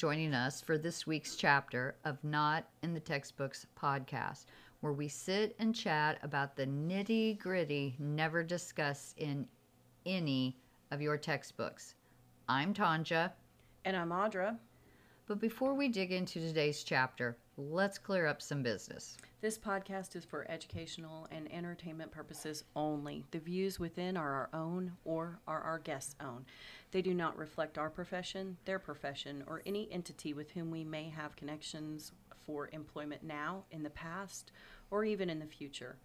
joining us for this week's chapter of Not in the Textbooks podcast, where we sit and chat about the nitty gritty never discussed in any of your textbooks. I'm Tonja. And I'm Audra. But before we dig into today's chapter, let's clear up some business. This podcast is for educational and entertainment purposes only. The views within are our own or are our guests' own. They do not reflect our profession, their profession, or any entity with whom we may have connections for employment now, in the past, or even in the future.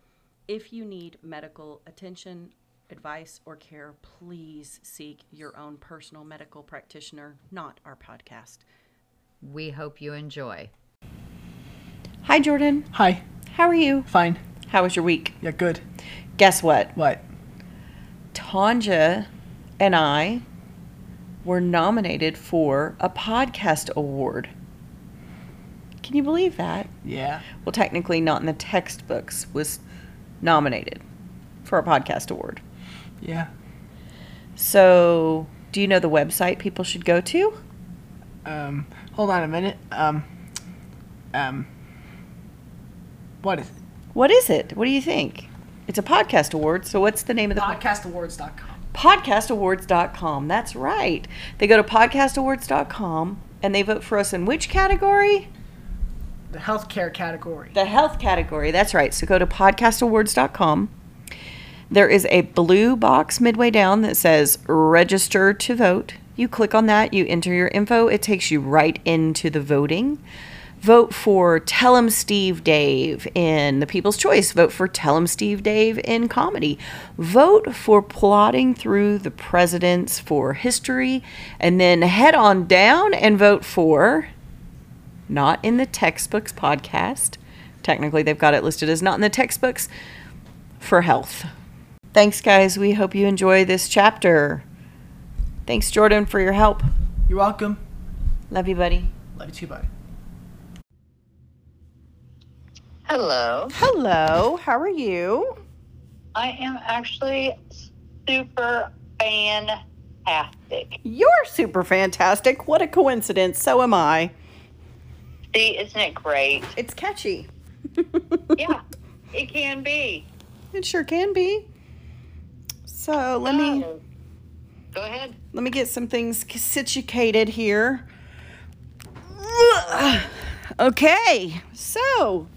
If you need medical attention, advice, or care, please seek your own personal medical practitioner, not our podcast. We hope you enjoy. Hi, Jordan. Hi. How are you? Fine. How was your week? Yeah, good. Guess what? What? Tonja and I were nominated for a podcast award. Can you believe that? Yeah. Well, technically, not in the textbooks, was nominated for a podcast award. Yeah. So, do you know the website people should go to? Um, hold on a minute. Um, um, what is it? What is it? What do you think? It's a podcast award. So, what's the name of the Podcastawards.com. podcastawards.com. That's right. They go to podcastawards.com and they vote for us in which category? The healthcare category. The health category. That's right. So go to podcastawards.com. There is a blue box midway down that says register to vote. You click on that, you enter your info, it takes you right into the voting. Vote for Tell 'em Steve Dave in The People's Choice. Vote for Tell 'em Steve Dave in comedy. Vote for Plodding Through the Presidents for history. And then head on down and vote for Not in the Textbooks podcast. Technically, they've got it listed as Not in the Textbooks for health. Thanks, guys. We hope you enjoy this chapter. Thanks, Jordan, for your help. You're welcome. Love you, buddy. Love you too, buddy. Hello. Hello. How are you? I am actually super fantastic. You're super fantastic. What a coincidence. So am I. See, isn't it great? It's catchy. Yeah, it can be. It sure can be. So let me So, Go ahead. let me get some things situated here. Okay, so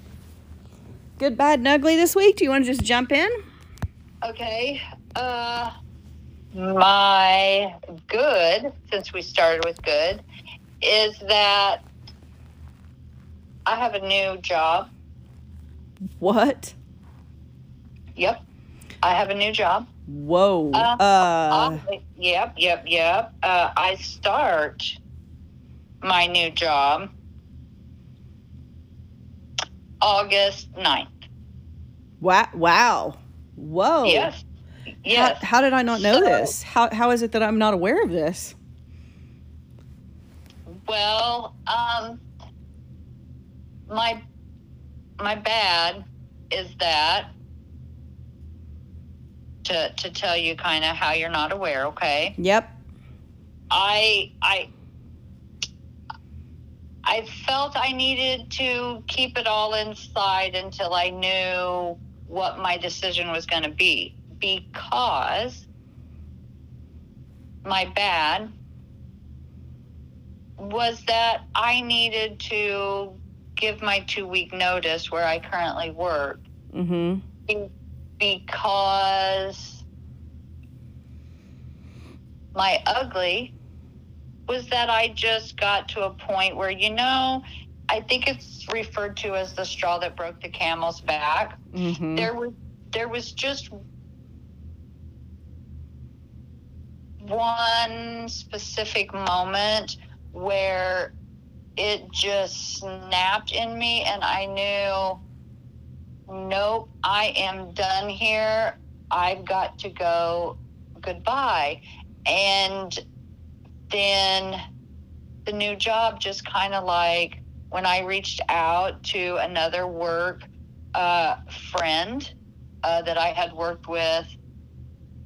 good, bad, and ugly this week. Do you want to just jump in? Okay. Uh, my good, since we started with good, is that I have a new job. What? Yep. I have a new job. Whoa. Uh, Uh, I- yep, yep, yep. Uh, I start my new job August 9th. wow. Wow. Whoa. Yes. How, Yes. how did I not know So- this? How, how is it that I'm not aware of this? Well, um, my my bad is that to to tell you kind of how you're not aware. Okay. Yep. I I I felt I needed to keep it all inside until I knew what my decision was going to be because my bad was that I needed to give my 2 week notice where I currently work Mm-hmm. because my ugly was that I just got to a point where, you know, I think it's referred to as the straw that broke the camel's back. Mm-hmm. There was there was just one specific moment where it just snapped in me and I knew nope, I am done here. I've got to go. Goodbye. And then the new job just kind of like when I reached out to another work uh, friend uh, that I had worked with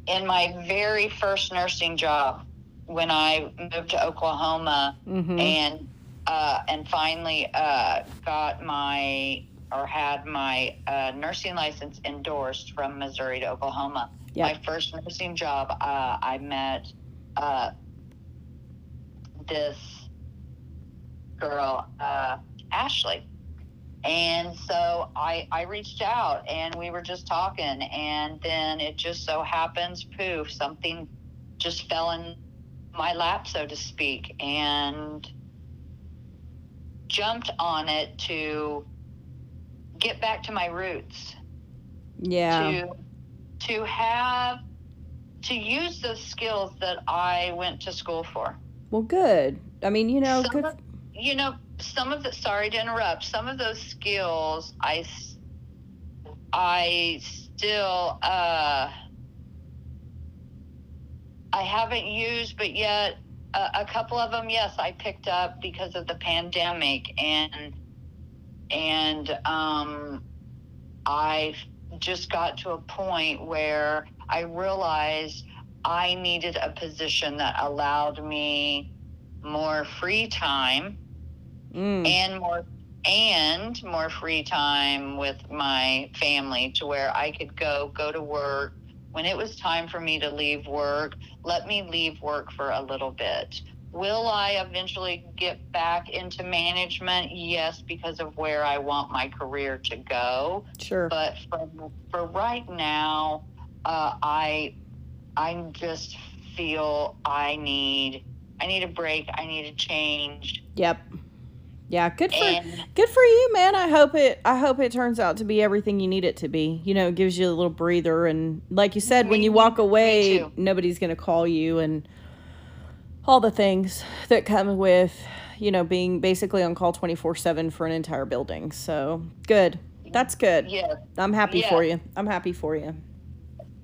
in my very first nursing job when I moved to Oklahoma Mhm. and uh, and finally uh, got my or had my uh, nursing license endorsed from Missouri to Oklahoma. Yeah. My first nursing job, uh, I met uh, this girl, uh, Ashley. And so I, I reached out and we were just talking. And then it just so happens, poof, something just fell in my lap, so to speak, and jumped on it to get back to my roots Yeah. to to have to use those skills that I went to school for. Well, good. I mean, you know, good. of- you know, some of the sorry to interrupt. Some of those skills I, I still uh I haven't used, but yet a, a couple of them, yes, I picked up because of the pandemic and and um I just got to a point where I realized I needed a position that allowed me more free time Mm. and more and more free time with my family to where I could go go to work when it was time for me to leave work let me leave work for a little bit will I eventually get back into management yes because of where I want my career to go Sure. but for, for right now uh, i i just feel i need i need a break i need a change Yep. Yeah. Good for and good for you, man. I hope it. I hope it turns out to be everything you need it to be. You know, it gives you a little breather, and like you said, when you walk away, nobody's gonna call you, and all the things that come with, you know, being basically on call twenty four seven for an entire building. So good. That's good. yes I'm happy Yeah. for you. I'm happy for you.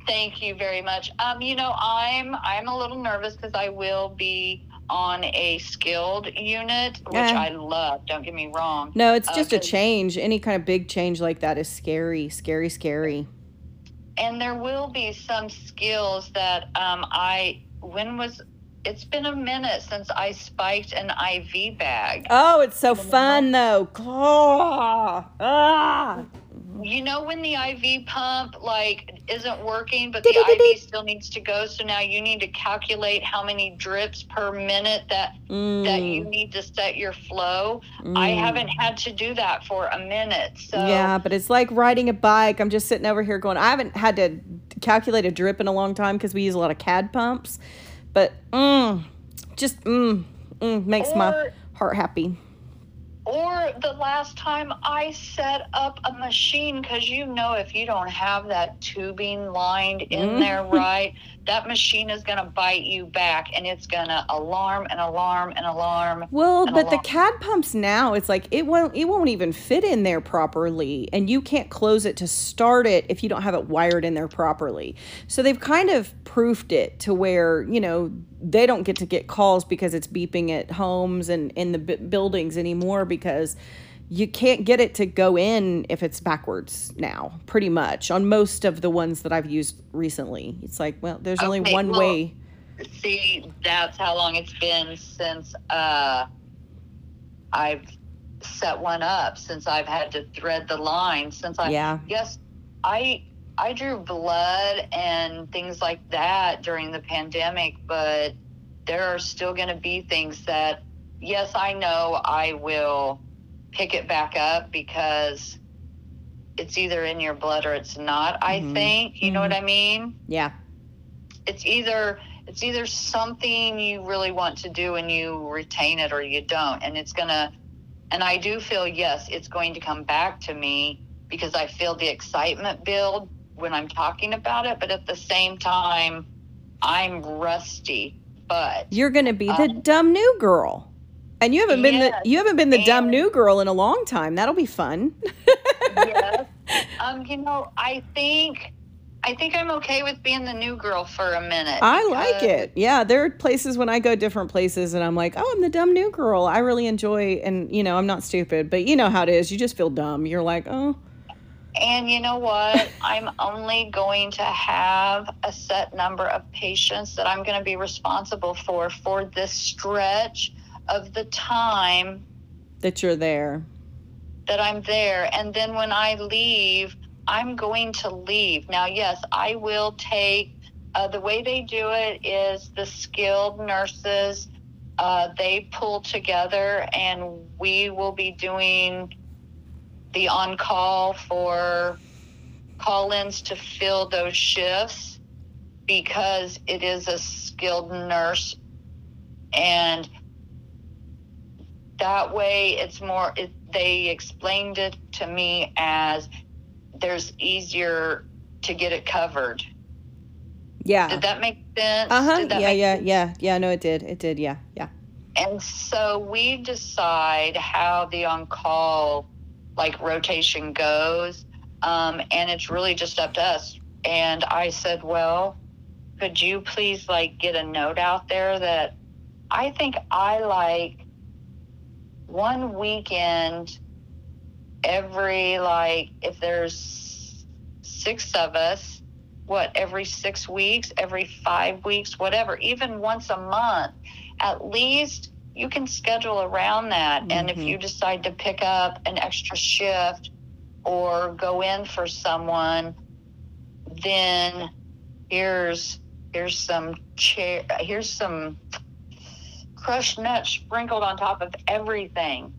Thank you very much um you know i'm i'm a little nervous because i will be on a skilled unit which Yeah. i love don't get me wrong No, it's just a change. Any kind of big change like that is scary, scary, scary. and there will be some skills that um, I when was it's been a minute since I spiked an IV bag. Oh, it's so fun though. Ah, ah. You know when the IV pump like isn't working, but the IV still needs to go. So now you need to calculate how many drips per minute that that you Mm, need to set your flow. I mm. haven't had to do that for a minute. So Yeah, but it's like riding a bike. I'm just sitting over here going, I haven't had to calculate a drip in a long time because we use a lot of CADD pumps. But mm, just mm, mm, makes my heart happy. Or the last time I set up a machine, because you know, if you don't have that tubing lined in Mhm. there right, that machine is going to bite you back and it's going to alarm and alarm and alarm. Well, and but the CADD pumps now, it's like it won't it won't even fit in there properly, and you can't close it to start it if you don't have it wired in there properly. So they've kind of proofed it to where you know they don't get to get calls because it's beeping at homes and in the b- buildings anymore because you can't get it to go in if it's backwards now pretty much on most of the ones that i've used recently. It's like well there's only one well- way. See, that's how long it's been since uh, I've set one up, since I've had to thread the line, since I yeah. yes i i drew blood and things like that during the pandemic but there are still going to be things that yes i know i will pick it back up because it's either in your blood or it's not i Mhm. think. You know what i mean? Yeah. It's either it's either something you really want to do and you retain it or you don't. And it's gonna and i do feel yes it's going to come back to me because i feel the excitement build when i'm talking about it. But at the same time i'm rusty but You're gonna be the Um, dumb new girl, and you haven't been the you haven't been the dumb new girl in a long time. That'll be fun. yes um you know i think i think i'm okay with being the new girl for a minute I like it. Yeah, there are places when I go different places, and I'm like, oh, I'm the dumb new girl. I really enjoy, and you know, I'm not stupid, but you know how it is. You just feel dumb. You're like, oh, And you know what? I'm only going to have a set number of patients that I'm going to be responsible for for this stretch of the time That you're there. that I'm there. And then when I leave, I'm going to leave. Now, yes, I will take, uh, the way they do it is the skilled nurses, uh, they pull together and we will be doing the on call for call ins to fill those shifts because it is a skilled nurse and that way it's more it, they explained it to me as there's easier to get it covered Yeah. did that make sense Uh huh. Did that Yeah, make yeah, yeah, yeah. No, it did. It did. Yeah, yeah. and so we decide how the on call like rotation goes um, and it's really just up to us and i said well could you please like get a note out there that i think i like one weekend every like if there's six of us what every six weeks every five weeks whatever even once a month at least you can schedule around that and if Mhm. you decide to pick up an extra shift or go in for someone then here's here's some chair here's some crushed nuts sprinkled on top of everything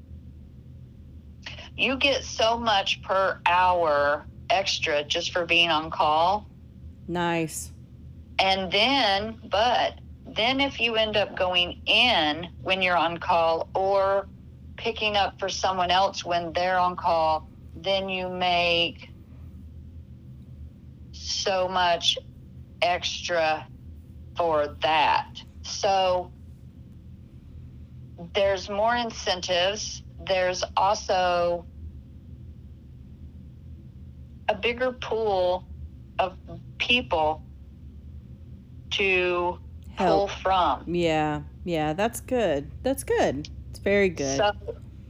you get so much per hour extra just for being on call Nice. and then, but then if you end up going in when you're on call or picking up for someone else when they're on call, then you make so much extra for that. So there's more incentives. There's also a bigger pool of people to pull Help. from. Yeah, yeah. That's good. That's good. It's very good. So,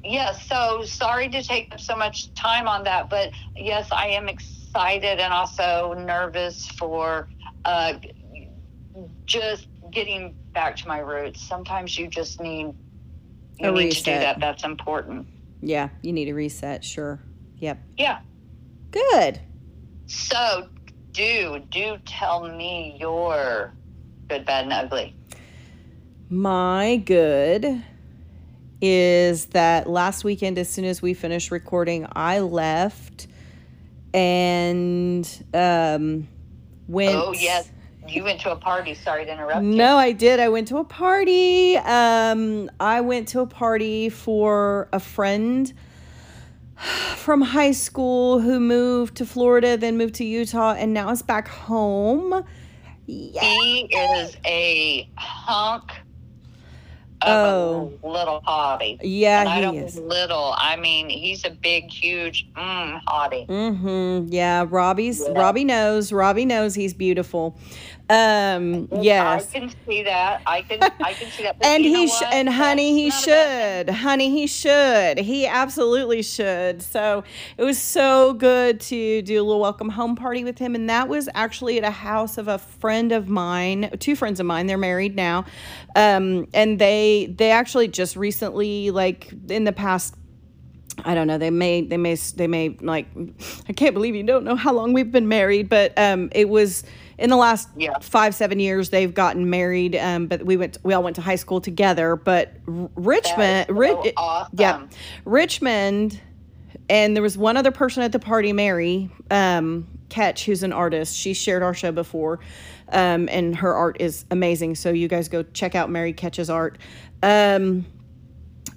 yes, so sorry to take up so much time on that, but yes, I am excited and also nervous for uh, just getting back to my roots. Sometimes you just need you A need to do that. That's important. yeah, you need a reset. Sure. Yep. Yeah. Good. So do do tell me your good, bad, and ugly. My good is that last weekend, as soon as we finished recording, I left and um, went. Oh yes, you went to a party. Sorry to interrupt you. No, I did. I went to a party. Um, I went to a party for a friend from high school who moved to Florida, then moved to Utah, and now is back home. Yeah. He is a hunk of Oh. a little hottie. Yeah, and I don't is. little. I mean, he's a big, huge mm, hottie. Mm-hmm. Yeah, Robbie's Yeah. Robbie knows. Robbie knows he's beautiful. Um, yes. I can see that. I can. I can see that. And he sh- and honey he should honey he should he absolutely should so it was so good to do a little welcome home party with him and that was actually at a house of a friend of mine two friends of mine they're married now um, and they they actually just recently like in the past I don't know. They may, they may, they may like. I can't believe you don't know how long we've been married, but um, it was in the last Yeah. five, seven years they've gotten married. Um, but we went, we all went to high school together. But Richmond, so Ri- awesome. yeah, Richmond, and there was one other person at the party, Mary um, Ketch, who's an artist. She shared our show before, um, and her art is amazing. So you guys go check out Mary Ketch's art. Um,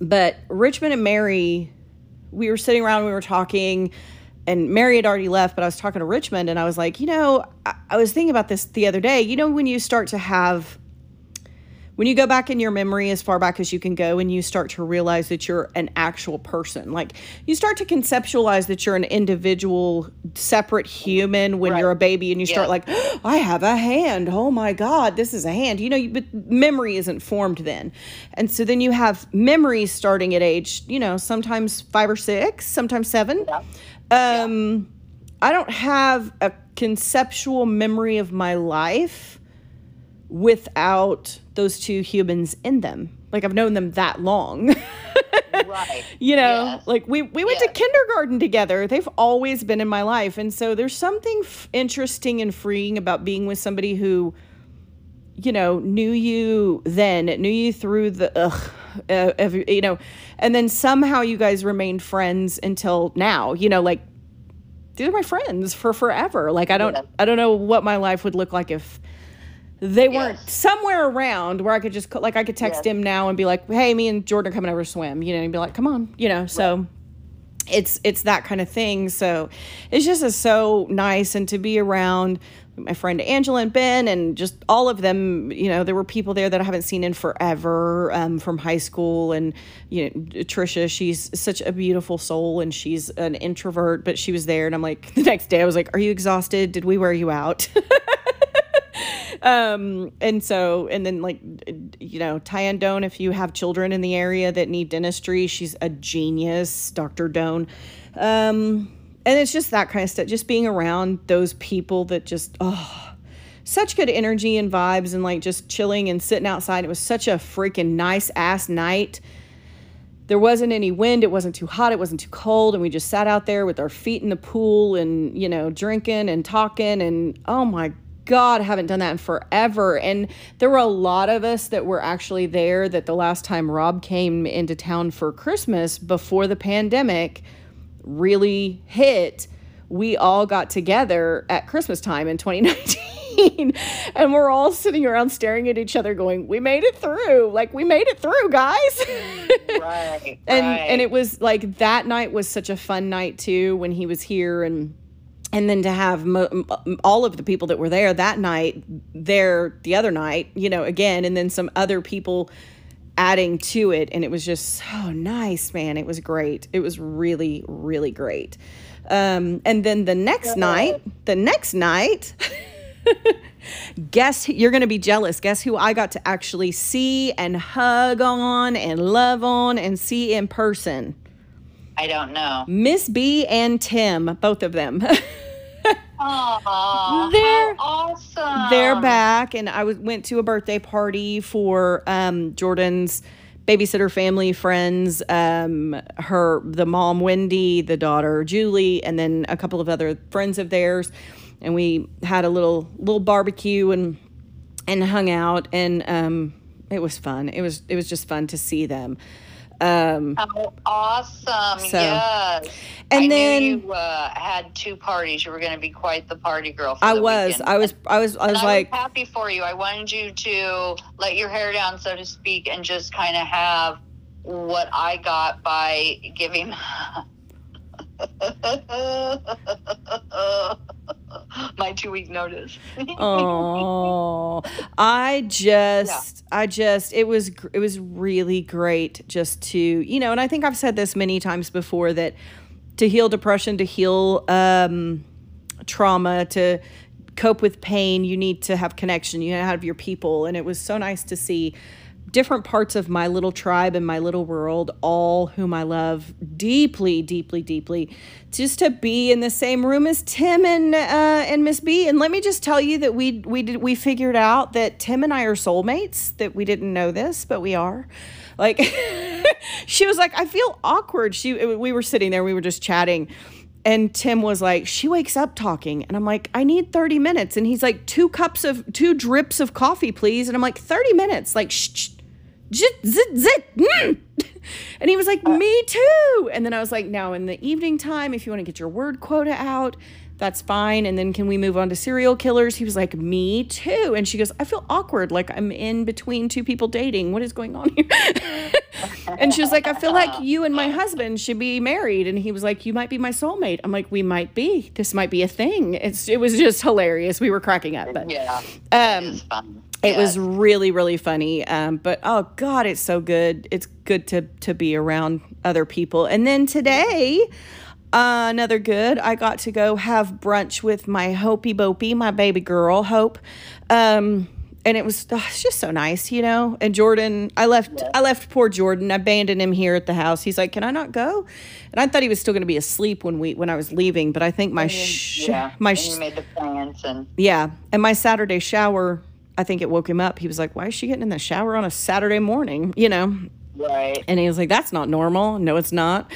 but Richmond and Mary, we were sitting around, we were talking, and Mary had already left, but I was talking to Richmond, and I was like, you know, I, I was thinking about this the other day. You know, when you start to have, when you go back in your memory as far back as you can go, and you start to realize that you're an actual person, like you start to conceptualize that you're an individual, separate human when Right. you're a baby, and you start Yeah. like, I have a hand. Oh my God, this is a hand. You know, you, but memory isn't formed then. And so then you have memories starting at age, you know, sometimes five or six, sometimes seven. Yeah. Um, I don't have a conceptual memory of my life without those two humans in them. Like I've known them that long. Right. you know like we, we went to kindergarten together they've always been in my life and so there's something f- interesting and freeing about being with somebody who you know knew you then knew you through the ugh, uh, of- you know and then somehow you guys remained friends until now you know like these are my friends for forever like i don't Yeah. i don't know what my life would look like if they weren't somewhere around where I could just like I could text Yes. him now and be like, "Hey, me and Jordan are coming over to swim," you know, and be like, "Come on," you know. So it's it's that kind of thing. So it's just so nice and to be around my friend Angela and Ben and just all of them. You know, there were people there that I haven't seen in forever um, from high school, and you know, Trisha. She's such a beautiful soul, and she's an introvert, but she was there, and I'm like, the next day I was like, "Are you exhausted? Did we wear you out?" um and so and then like you know Tyann Doan if you have children in the area that need dentistry she's a genius Dr. Doan. Um and it's just that kind of stuff just being around those people that just oh such good energy and vibes and like just chilling and sitting outside. It was such a freaking nice ass night. There wasn't any wind. It wasn't too hot. It wasn't too cold. And we just sat out there with our feet in the pool and you know drinking and talking. And oh my god I haven't done that in forever and there were a lot of us that were actually there that the last time rob came into town for christmas before the pandemic really hit we all got together at christmas time in 2019 and we're all sitting around staring at each other going we made it through like we made it through guys Right. and right. and it was like that night was such a fun night too when he was here and and then to have mo- all of the people that were there that night there the other night you know again and then some other people adding to it. And it was just so nice man. It was great. It was really really great. Um and then the next night the next night guess you're going to be jealous. Guess who i got to actually see and hug on and love on and see in person I don't know. miss b and tim both of them Aw, They're- awesome. they're back and i was went to a birthday party for um jordan's babysitter family friends um her the mom wendy the daughter julie and then a couple of other friends of theirs and we had a little little barbecue and and hung out and um it was fun it was it was just fun to see them um How awesome. So- yes. and I then- knew you uh, had two parties. You were going to be quite the party girl for i the was i was i was i was I like was happy for you. I wanted you to let your hair down, so to speak, and just kind of have what I got by giving my two week notice. Oh, I just, I just, it was, it was really great just to, you know, and I think I've said this many times before that to heal depression, to heal um, trauma, to cope with pain, you need to have connection. You need to have your people, and it was so nice to see different parts of my little tribe and my little world, all whom I love deeply, deeply, deeply, just to be in the same room as Tim and uh, and Miss B. And let me just tell you that we we did we figured out that Tim and I are soulmates. That we didn't know this, but we are. Like she was like, I feel awkward. She we were sitting there, we were just chatting. And Tim was like, she wakes up talking. And I'm like, I need 30 minutes. And he's like, two cups of, two drips of coffee, please. And I'm like, 30 minutes. Like, shh, shh, zit, zit, zit. Mm. And he was like, me too. And then I was like, now in the evening time, if you want to get your word quota out, that's fine. And then can we move on to serial killers? He was like, me too. And she goes, I feel awkward. Like I'm in between two people dating. What is going on here? and she was like, I feel like you and my husband should be married. And he was like, You might be my soulmate. I'm like, We might be. This might be a thing. It's it was just hilarious. We were cracking up, but yeah. um, it was was really really funny. Um, but oh god, it's so good. It's good to to be around other people. And then today. Uh, another good. I got to go have brunch with my Hopey Bopey, my baby girl, Hope. Um, and it was oh, it's just so nice, you know. And Jordan, I left I left poor Jordan. I abandoned him here at the house. He's like, "Can I not go?" And I thought he was still going to be asleep when we when I was leaving, but I think my sh- yeah. my and sh- you made the plans and yeah, and my Saturday shower, I think it woke him up. He was like, "Why is she getting in the shower on a Saturday morning?" You know. right. And he was like, "That's not normal." No, it's not.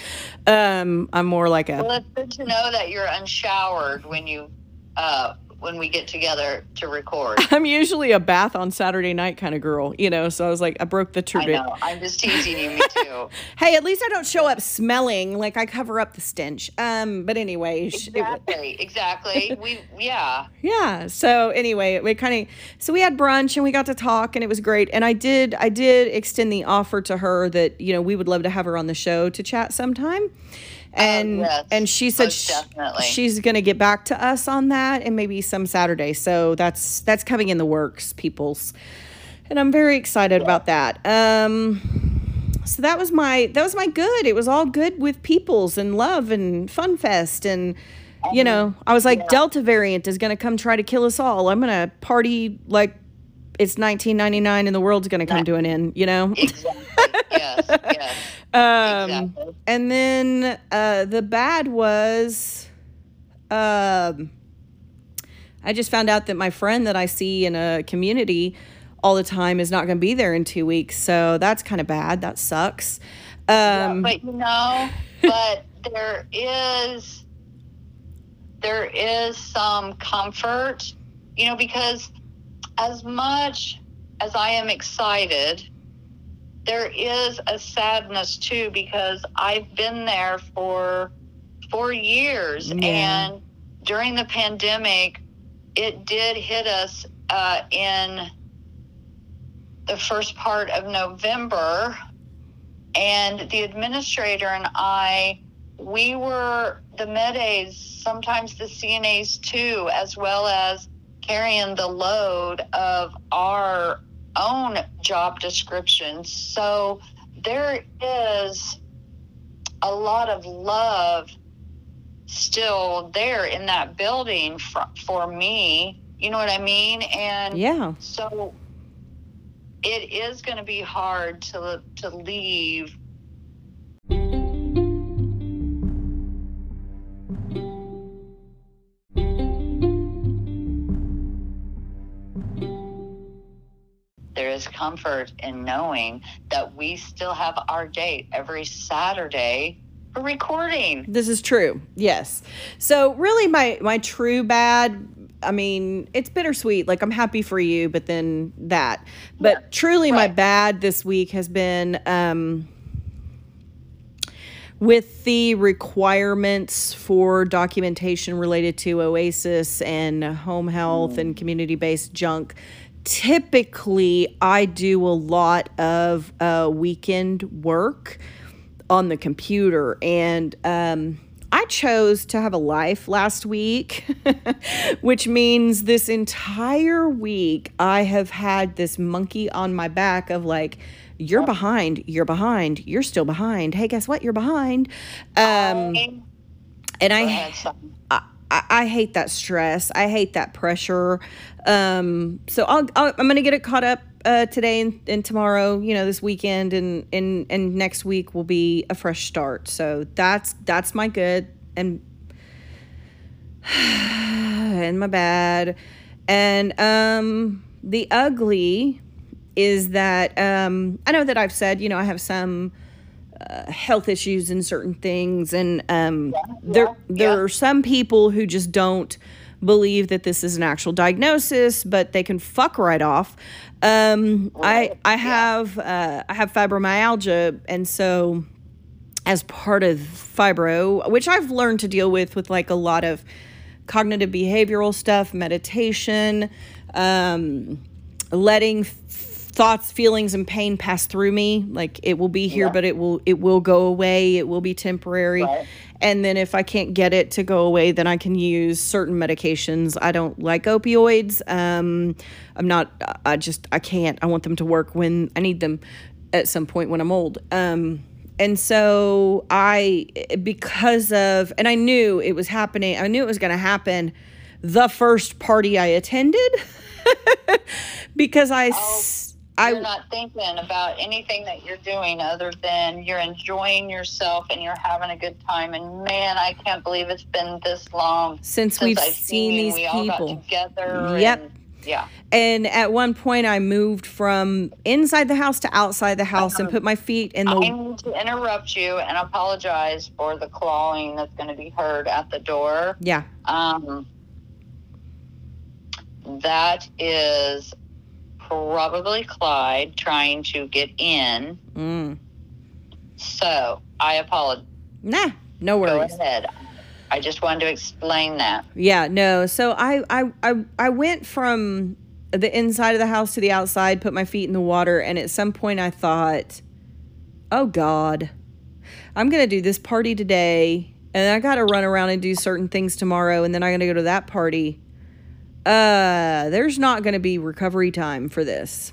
Um, I'm more like a Well, it's good to know that you're unshowered when you uh when we get together to record. I'm usually a bath on Saturday night kind of girl, you know. So I was like, I broke the I tradition. know. I'm just teasing you. Me too. Hey, at least I don't show up smelling like I cover up the stench. Um, but anyway, sh- it wa- Exactly. Exactly. We yeah. yeah. So anyway, we kind of so we had brunch and we got to talk and it was great. And I did I did extend the offer to her that you know we would love to have her on the show to chat sometime. And Oh, yes. and she said Most sh- definitely. she's gonna get back to us on that and maybe some Saturday. So that's that's coming in the works, peoples. And I'm very excited about that. Um so that was my that was my good. It was all good with peoples and love and fun fest and you know, I was like Delta variant is going to come try to kill us all. I'm going to party like it's 1999 and the world's going to come to an end, you know? Exactly. Yes. Yes. Um Exactly. and then uh the bad was um I just found out that my friend that I see in a community all the time is not going to be there in 2 weeks. So that's kind of bad. That sucks. Um but you know, but there is there is some comfort, you know, because as much as I am excited, there is a sadness too because I've been there for four years Yeah. and during the pandemic it did hit us uh, in the first part of November and the administrator and I we were the med aides, sometimes the CNAs too, as well as carrying the load of our own job descriptions. So there is a lot of love still there in that building for, for me. You know what I mean? And yeah. so it is going to be hard to to leave. Is comfort in knowing that we still have our date every Saturday for recording. This is true. Yes. So really my my true bad I mean, it's bittersweet. Like I'm happy for you, but then that. But Yeah, truly my bad this week has been um with the requirements for documentation related to Oasis and home health and community based junk, typically I do a lot of uh, weekend work on the computer. And um, I chose to have a life last week, which means this entire week I have had this monkey on my back of like, you're behind, you're behind, you're still behind. Hey, guess what? You're behind. Um, and I. I, I I hate that stress. I hate that pressure. Um, so I'll, I'll, I'm going to get it caught up uh, today and, and tomorrow. You know, this weekend and and and next week will be a fresh start. So that's that's my good and and my bad. And um, the ugly is that um, I know that I've said you know I have some uh, health issues and certain things, and um, there there yeah. are some people who just don't believe that this is an actual diagnosis, but they can fuck right off. Um, I I have uh, I have fibromyalgia, and so as part of fibro, which I've learned to deal with with like a lot of cognitive behavioral stuff, meditation, um, letting f- thoughts, feelings, and pain pass through me. Like it will be here, but it will it will go away. It will be temporary. Right. And then if I can't get it to go away, then I can use certain medications. I don't like opioids. Um, I'm not. I just I can't. I want them to work when I need them at some point when I'm old. Um, and so I, because of, and I knew it was happening. I knew it was going to happen. The first party I attended, because I, Oh, s- you're I, not thinking about anything that you're doing other than you're enjoying yourself and you're having a good time. And man, I can't believe it's been this long since since we've I've seen you. these we all people. got together. Yep. and- yeah. And at one point, I moved from inside the house to outside the house and put my feet in the. I need to interrupt you and apologize for the clawing that's going to be heard at the door. Yeah. Um, that is probably Clyde trying to get in. Mm. So I apologize. Nah, no worries. Go ahead. I just wanted to explain that. Yeah, no. So I, I, I, I went from the inside of the house to the outside, put my feet in the water, and at some point I thought, oh God, I'm gonna do this party today, and I gotta run around and do certain things tomorrow, and then I'm going to go to that party. Uh, there's not gonna be recovery time for this.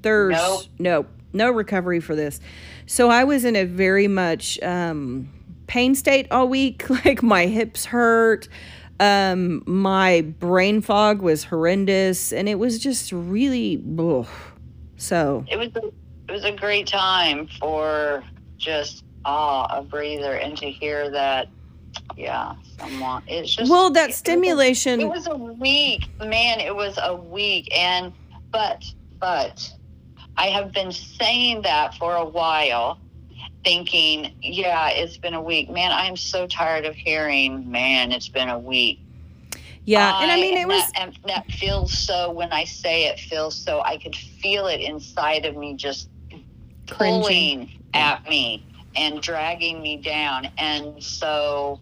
There's Nope. nope, no recovery for this. So I was in a very much um, pain state all week. Like my hips hurt, um, my brain fog was horrendous, and it was just really. ugh. So It was a, it was a great time for just ah a breather and to hear that. Yeah, someone. It's just well, it that was a- stimulation. It was a week, man. It was a week, and but but I have been saying that for a while, thinking, yeah, it's been a week, man. I am so tired of hearing, man, it's been a week. yeah, and I mean and it was. that, and that feels so. When I say it, feels so. I could feel it inside of me, just Cringing. pulling at me and dragging me down, and so.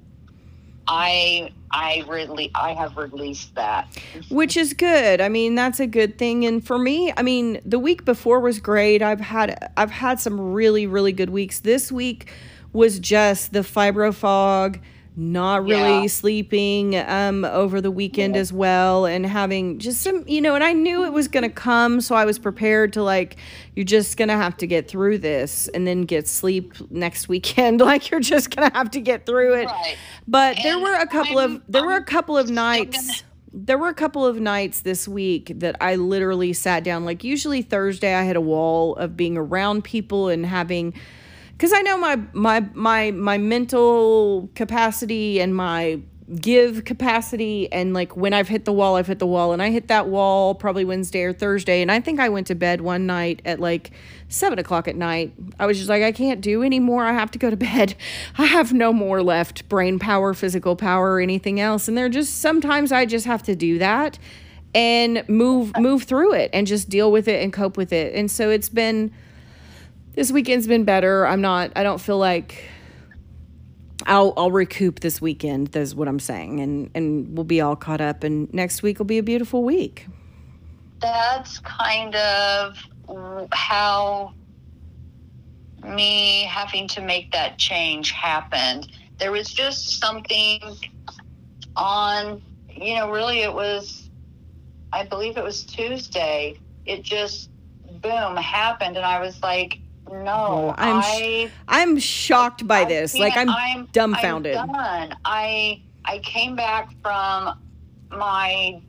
I I really I have released that. which is good. I mean, that's a good thing. And for me, I mean, the week before was great. I've had I've had some really really good weeks. This week was just the fibro fog, not really Yeah. sleeping um over the weekend as well and having just some, you know, and I knew it was going to come, so I was prepared to like you're just going to have to get through this and then get sleep next weekend. like you're just going to have to get through it. Right. But there were a couple of I'm- there were a I'm couple of nights there were a couple of nights this week that I literally sat down like usually Thursday I had a wall of being around people and having cuz I know my my my my mental capacity and my give capacity and like when I've hit the wall I've hit the wall. And I hit that wall probably Wednesday or Thursday. And I think I went to bed one night at like seven o'clock at night. I was just like I can't do anymore. I have to go to bed. I have no more left brain power physical power or anything else. And there just sometimes I just have to do that and move move through it and just deal with it and cope with it. And so it's been this weekend's been better I'm not I don't feel like I'll I'll recoup this weekend. That's what I'm saying, and and we'll be all caught up. And next week will be a beautiful week. That's kind of how me having to make that change happened. There was just something on, you know, really it was, I believe it was Tuesday. It just, boom, happened. And I was like, no, I'm I. I'm shocked by I this. Like can't- I'm, dumbfounded. I'm done. I I came back from my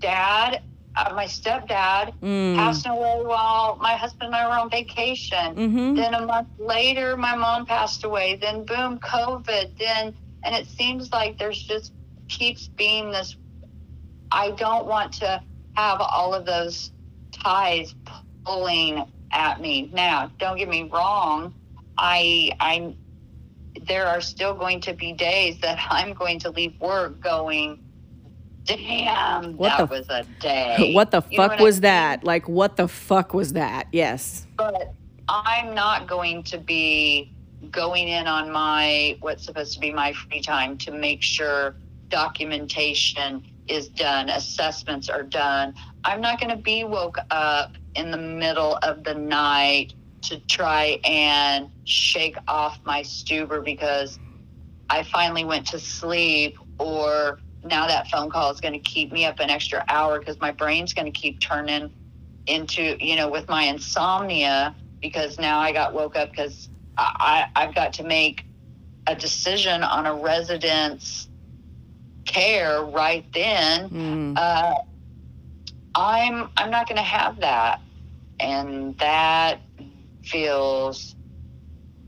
dad, uh, my stepdad, Mm. passing away while my husband and I were on vacation. Mhm. Then a month later, my mom passed away. Then boom, COVID. Then and it seems like there's just keeps being this. I don't want to have all of those ties pulling at me. Now, don't get me wrong. I I'm there are still going to be days that I'm going to leave work going, damn, What that the- was a day. What the You fuck what I was mean? that? Like what the fuck was that? Yes. But I'm not going to be going in on my what's supposed to be my free time to make sure documentation is done, assessments are done. I'm not going to be woke up in the middle of the night to try and shake off my stupor because I finally went to sleep or now that phone call is going to keep me up an extra hour because my brain's going to keep turning into you know with my insomnia because now I got woke up because I, I I've got to make a decision on a resident's care right then. Mm. Uh, I'm I'm not going to have that, and that feels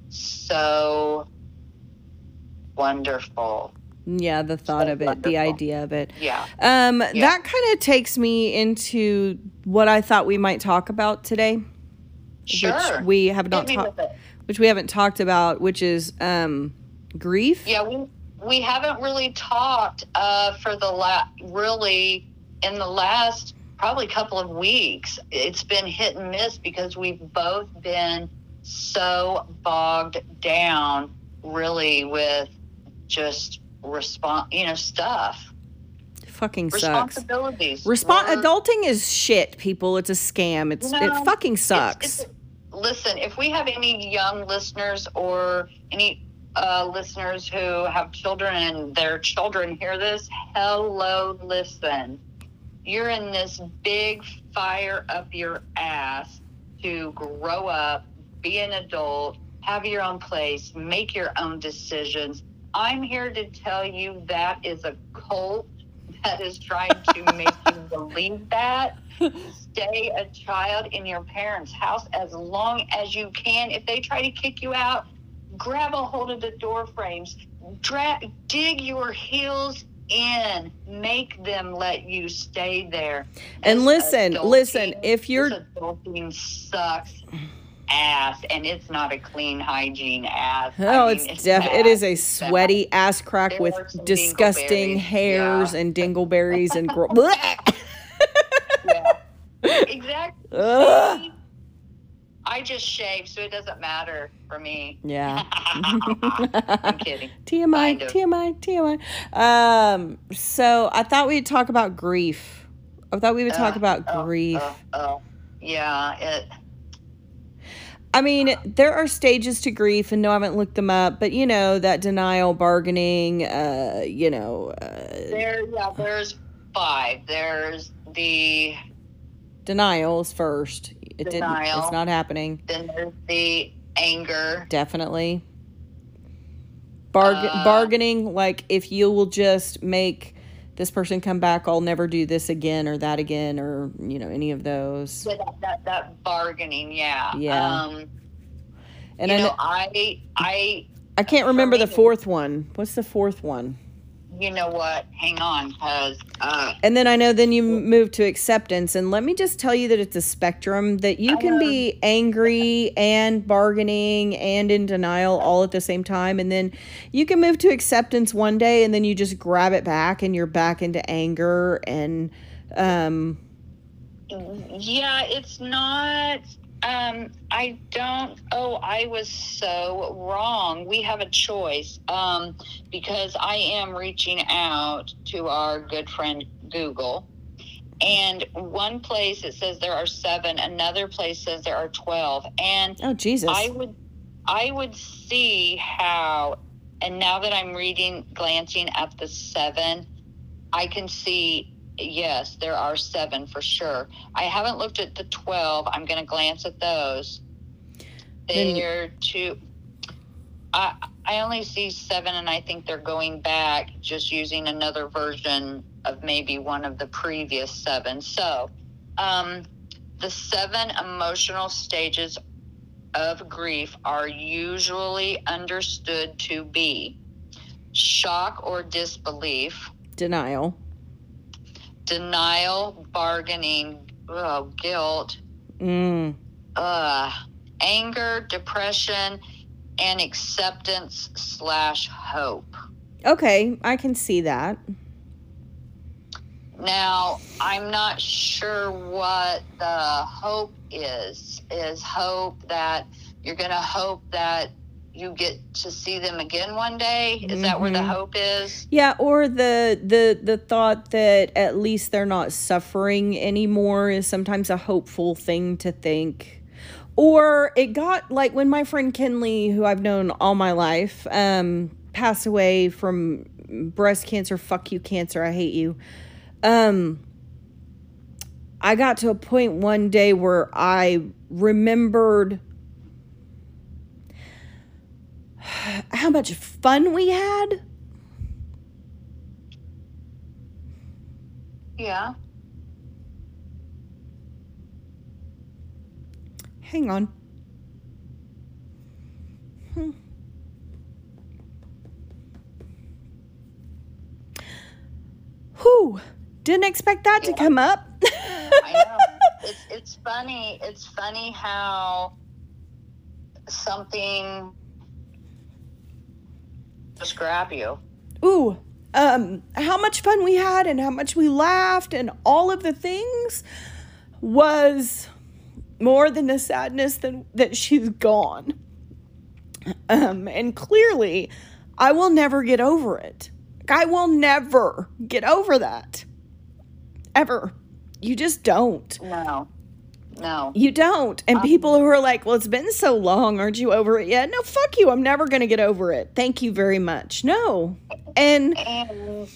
so wonderful. Yeah, the thought of it, the idea of it. Yeah. Um, that kind of takes me into what I thought we might talk about today, Sure. which we have not talked, which we haven't talked about, which is um, grief. Yeah, we we haven't really talked uh, for the la- really in the last probably a couple of weeks. It's been hit and miss because we've both been so bogged down, really, with just respond, you know, stuff, Fucking sucks. responsibilities. Respon adulting is shit, people. It's a scam. It's it fucking It's- sucks. it's- listen, if we have any young listeners or any uh, listeners who have children and their children hear this, hello, listen. You're in this big fire up your ass to grow up, be an adult, have your own place, make your own decisions. I'm here to tell you that is a cult that is trying to make you believe that stay a child in your parents' house as long as you can. If they try to kick you out, grab a hold of the door frames, dra- dig your heels in, make them let you stay there. And listen, adulting- listen, if you're- adulting sucks ass, and it's not a clean hygiene ass. I Oh, mean, it's def- it is a bad. sweaty ass crack with disgusting hairs yeah. and dingleberries and gro- Yeah. exactly. I just shave, so it doesn't matter for me. Yeah. I'm kidding. TMI, Kind of. TMI, TMI. Um, so I thought we'd talk about grief. I thought we would talk Uh, about oh, grief. oh, oh. Yeah, it. I mean, there are stages to grief, and no, I haven't looked them up, but you know, that denial, bargaining, uh, you know, uh, There, yeah. There's five. There's the denial is first. It didn't, it's not happening. then there's the anger. Definitely. Uh, bargaining, like if you will just make this person come back, I'll never do this again or that again or, you know, any of those. That, that, that bargaining, yeah. Yeah. Um, And you I, know, kn- I, I, I can't remember the fourth one. What's the fourth one? You know what? Hang on, because uh, And then I know then you move to acceptance. And let me just tell you that it's a spectrum that you can be angry and bargaining and in denial all at the same time. And then you can move to acceptance one day and then you just grab it back and you're back into anger. And um, Yeah, it's not. Um, I don't. Oh, I was so wrong. We have a choice. Um, because I am reaching out to our good friend Google, and one place it says there are seven, another place says there are twelve, and oh, Jesus. I would, I would see how, and now that I'm reading, glancing at the seven, I can see, yes, there are seven for sure. I haven't looked at the 12. I'm going to glance at those. Then- They're two, I, I only see seven, and I think they're going back just using another version of maybe one of the previous seven. So, um, the seven emotional stages of grief are usually understood to be shock or disbelief, denial. Denial, bargaining, oh, guilt, Mm. uh, anger, depression, and acceptance slash hope. Okay, I can see that. Now, I'm not sure what the hope is. Is hope that you're going to hope that you get to see them again one day? Is that where the Mhm. hope is? Yeah, or the the the thought that at least they're not suffering anymore is sometimes a hopeful thing to think. Or it got like when my friend Kenley, who I've known all my life, um, passed away from breast cancer. Fuck you, cancer. I hate you. Um, I got to a point one day where I remembered how much fun we had. Yeah. Hang on. Hmm. Whew. Didn't expect that yeah. to come up. I know. It's, it's funny. It's funny how something just grab you. Ooh, um, how much fun we had and how much we laughed and all of the things was more than the sadness that, that she's gone. Um, and clearly, I will never get over it. I will never get over that. Ever. You just don't. No, no. You don't. And um, people who are like, well, it's been so long. Aren't you over it yet? No, fuck you. I'm never going to get over it. Thank you very much. No. And And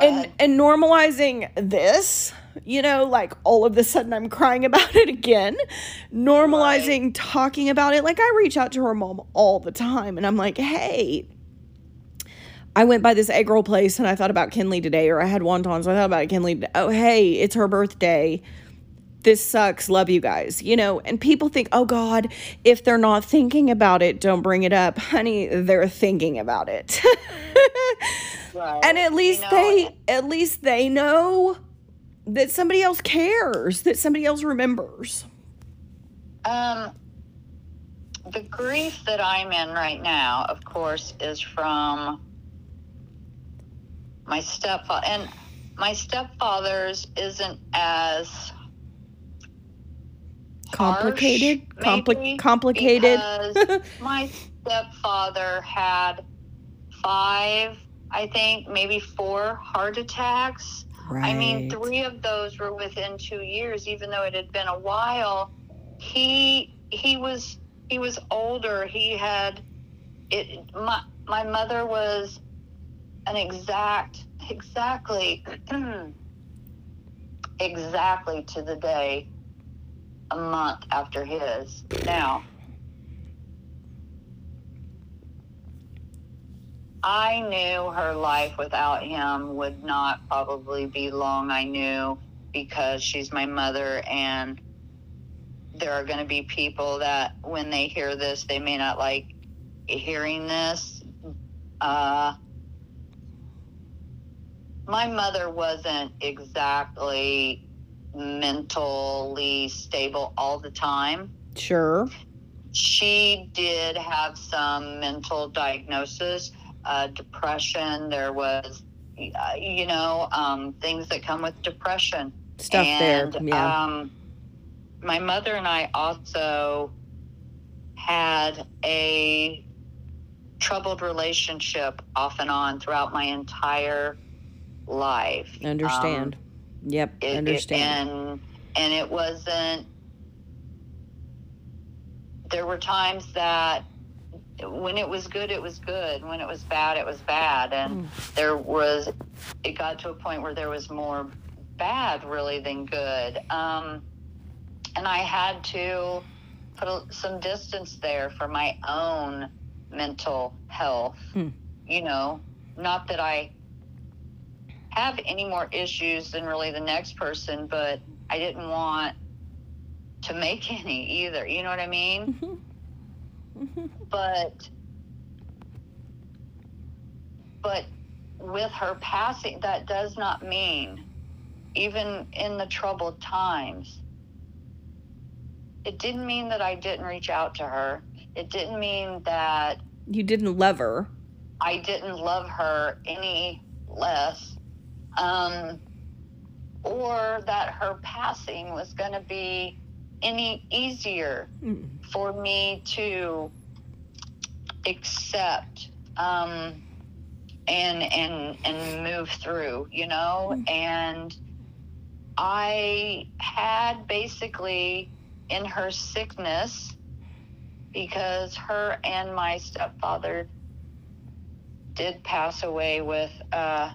and and normalizing this you know like all of a sudden i'm crying about it again normalizing talking about it like i reach out to her mom all the time and i'm like hey i went by this egg roll place and i thought about kinley today or i had wontons so i thought about kinley oh hey it's her birthday this sucks love you guys you know? And people think oh god if they're not thinking about it don't bring it up. Honey they're thinking about it. Right. and at You least know, they at least they know that somebody else cares that somebody else remembers. Um, the grief that I'm in right now, of course, is from my stepfather, and my stepfather's isn't as complicated harsh, Compli- complicated my stepfather had five, I think, maybe four heart attacks. I mean, three of those were within two years, even though it had been a while. He he was he was older. He had it. My my mother was an exact exactly exactly to the day a month after his. Now. I knew her life without him would not probably be long. I knew because she's my mother, and there are going to be people that when they hear this, they may not like hearing this. Uh, my mother wasn't exactly mentally stable all the time sure she did have some mental diagnosis, uh, depression. There was, uh, you know, um, things that come with depression. stuff and, there yeah Um, my mother and I also had a troubled relationship off and on throughout my entire life. understand Um, yep it- it- understand and and it wasn't. There were times that when it was good, it was good. When it was bad, it was bad. And there was, it got to a point where there was more bad really than good. Um, and I had to put a, some distance there for my own mental health. Hmm. You know, not that I have any more issues than really the next person, but I didn't want to make any either. You know what I mean? Mhm. Mhm. But but with her passing, that does not mean, even in the troubled times, it didn't mean that I didn't reach out to her. It didn't mean that you didn't love her I didn't love her any less, um, or that her passing was going to be any easier Mm. for me to accept um, and and and move through, you know. And I had basically in her sickness because her and my stepfather did pass away with uh,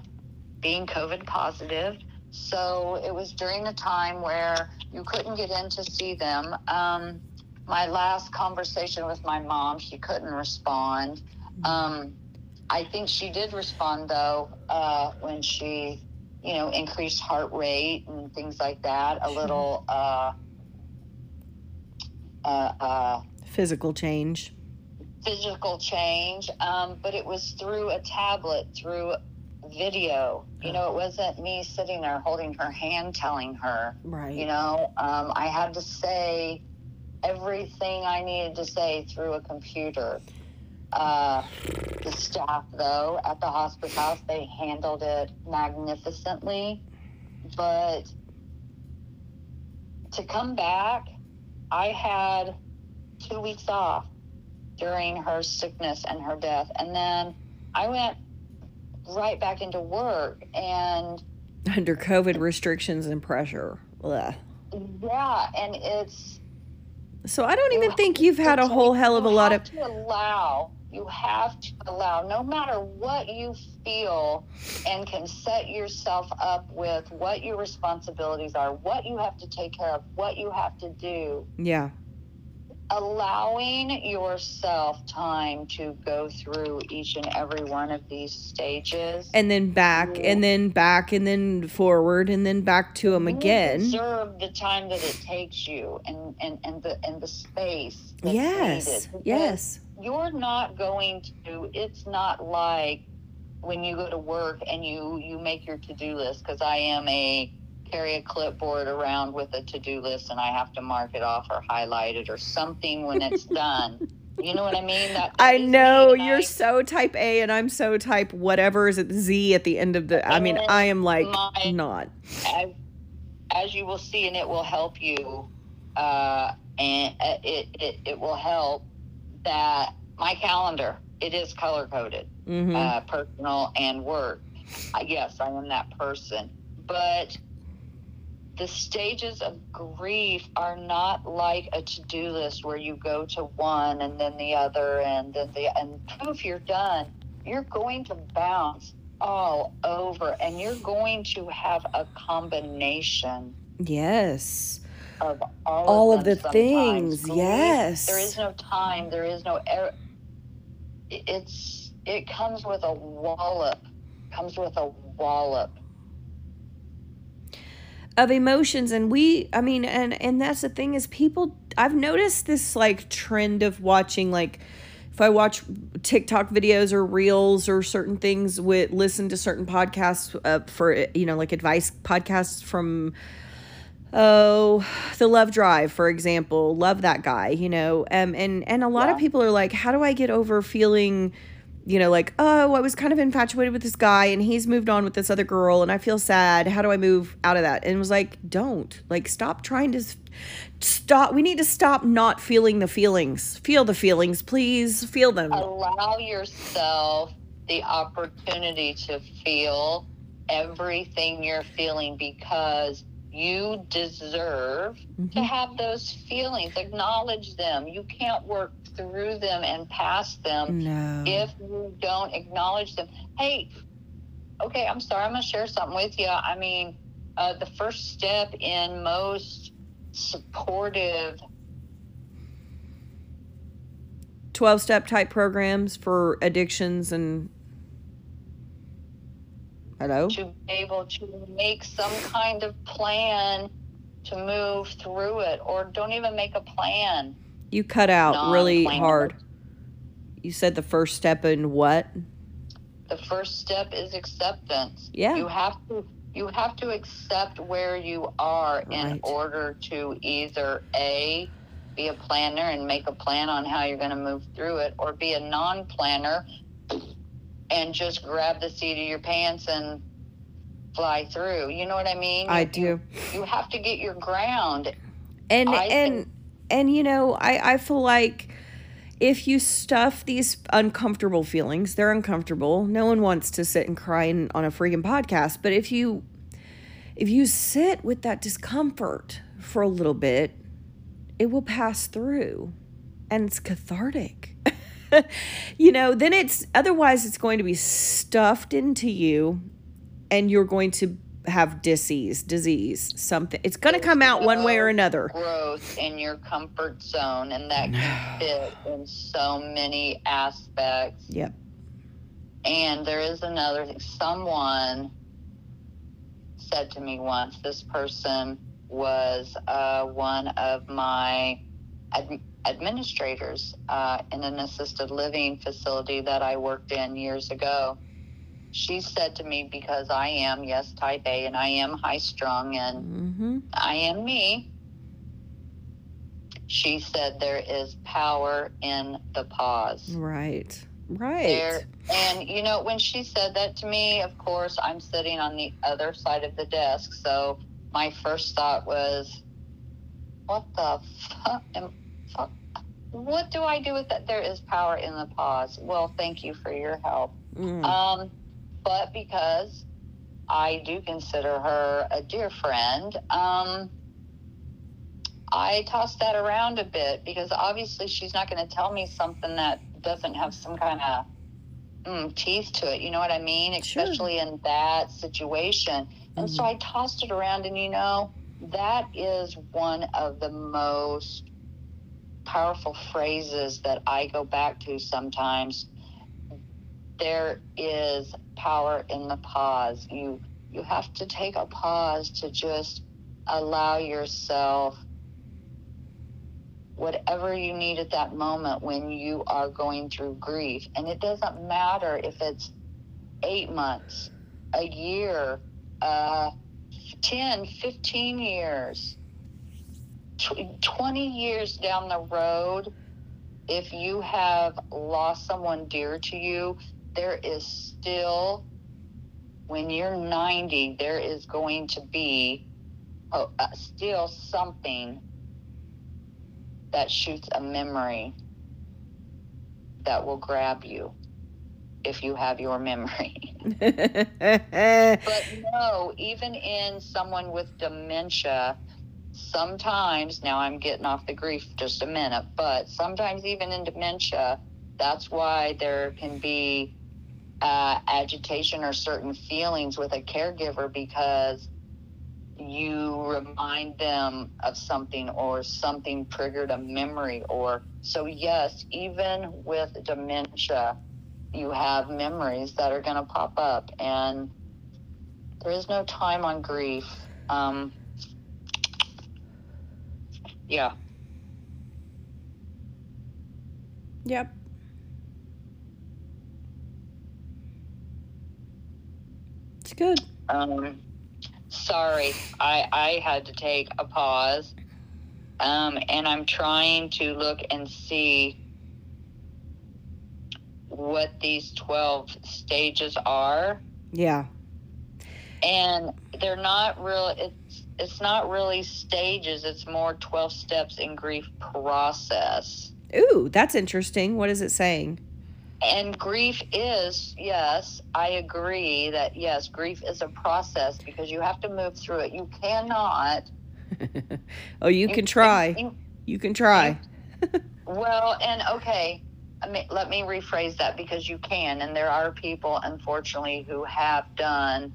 being COVID positive. So it was during a time where you couldn't get in to see them. Um, my last conversation with my mom, she couldn't respond. Um, I think she did respond though uh, when she, you know, increased heart rate and things like that. A little, uh, uh, uh, Physical change. physical change, um, but it was through a tablet, through video. You know, it wasn't me sitting there holding her hand, telling her. Right. You know, um, I had to say everything I needed to say through a computer. Uh, the staff, though, at the hospice house, they handled it magnificently. But to come back, I had two weeks off during her sickness and her death. And then I went right back into work. And Under COVID restrictions and pressure. Ugh. yeah, and it's So I don't even think you've had a whole hell of a lot of. to allow you have to allow no matter what you feel and can set yourself up with what your responsibilities are what you have to take care of what you have to do Yeah. Allowing yourself time to go through each and every one of these stages And then back, and then back, and then forward, and then back to them again. deserve the time that it takes you and and and the and the space that's Yes. needed. Yes. you're not going to it's not like when you go to work and you you make your to-do list because i am a carry a clipboard around with a to-do list and i have to mark it off or highlight it or something when it's done you know what i mean I know you're I- so type A, and I'm so type whatever is at Z at the end of the. I mean, I am like my- not. as, as you will see, and it will help you, uh, and uh, it, it, it will help that my calendar, it is color coded, hmm uh, personal and work. Yes, I am that person. But the stages of grief are not like a to-do list where you go to one and then the other and then the and poof you're done you're going to bounce all over and you're going to have a combination Yes. of all, All of, of the sometimes. things, Grief, yes. there is no time there is no er- it's it comes with a wallop comes with a wallop of emotions and we i mean and and that's the thing is people i've noticed this like trend of watching like if i watch tiktok videos or reels or certain things with listen to certain podcasts uh, for you know like advice podcasts from oh the love drive for example love that guy you know um, and and a lot of people are like how do i get over feeling you know like oh i was kind of infatuated with this guy and he's moved on with this other girl and i feel sad. How do i move out of that? And it was like don't. Like stop trying to stop we need to stop not feeling the feelings. Feel the feelings please. Feel them. Allow yourself the opportunity to feel everything you're feeling because you deserve to Mhm. have those feelings. Acknowledge them. You can't work through them and past them. No. If you don't acknowledge them. Hey okay i'm sorry i'm going to share something with you i mean uh, the first step in most supportive 12 step type programs for addictions and hello? to be able to make some kind of plan to move through it or don't even make a plan you cut out really hard. You said the first step in what? The first step is acceptance. Yeah. you have to you have to accept where you are in order to either a be a planner and make a plan on how you're going to move through it or be a non-planner and just grab the seat of your pants and fly through. You know what i mean? I You- do. you have to get your ground. And I and think- and you know i i feel like if you stuff these uncomfortable feelings they're uncomfortable. No one wants to sit and cry in, on a freaking podcast. But if you if you sit with that discomfort for a little bit it will pass through. And it's cathartic. You know then it's otherwise it's going to be stuffed into you and you're going to have disease disease something it's going to come out one way or another. growth in your comfort zone and that can fit in so many aspects. Yep. And there is another thing someone said to me once this person was uh, one of my ad- administrators uh, in an assisted living facility that I worked in years ago. She said to me, because I am, yes, type A, and I am high strung and Mm-hmm. I am me. She said there is power in the pause. Right. Right. There and you know when she said that to me, of course I'm sitting on the other side of the desk, so my first thought was, "What the fuck? Am, fuck what do I do with that? There is power in the pause. Well, thank you for your help. Mm. Um, but because I do consider her a dear friend, um, I tossed that around a bit because obviously she's not going to tell me something that doesn't have some kind of mm, teeth to it. You know what I mean? Sure. Especially in that situation. And so I tossed it around, and you know, that is one of the most powerful phrases that I go back to sometimes. There is power in the pause. You you have to take a pause to just allow yourself whatever you need at that moment when you are going through grief. And it doesn't matter if it's eight months, a year, uh, 10, 15 years, tw- 20 years down the road, if you have lost someone dear to you, there is still, when you're 90, there is going to be uh, still something that shoots a memory that will grab you if you have your memory. But no, even in someone with dementia, sometimes, now I'm getting off the grief just a minute, but sometimes even in dementia, that's why there can be uh, agitation or certain feelings with a caregiver because you remind them of something or something triggered a memory or so yes even with dementia you have memories that are going to pop up and there is no time on grief um, yeah yep. Good. um, sorry I, I had to take a pause um, and i'm trying to look and see what these 12 stages are Yeah. and they're not real it's it's not really stages it's more 12 steps in grief process Ooh, that's interesting. What is it saying? And grief is yes i agree that yes grief is a process because you have to move through it you cannot oh, you can try. you- You can try. well and okay I mean, let me rephrase that because you can and there are people unfortunately who have done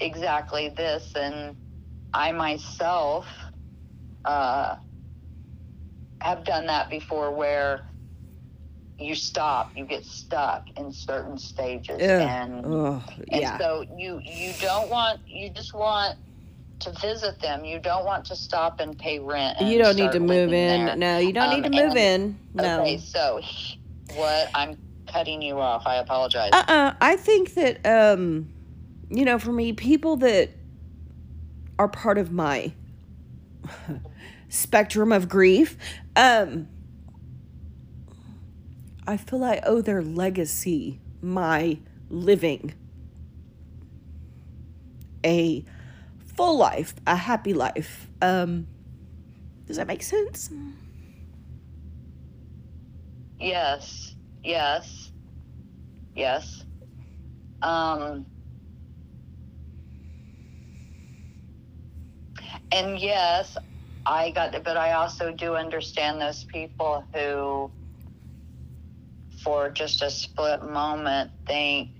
exactly this and i myself uh, have done that before where you stop you get stuck in certain stages Ugh. and Oh, and yeah. so you you don't want you just want to visit them you don't want to stop and pay rent and You don't need to move in. there. No, you don't Um, need to move and- in. No. Okay, so what? I'm cutting you off. I apologize. Uh-uh. I think that um you know, for me, people that are part of my spectrum of grief, um I feel I owe their legacy, my living a full life, a happy life. Um does that make sense? yes, yes, yes. Um, and yes, I got but I also do understand those people who, for just a split moment, think,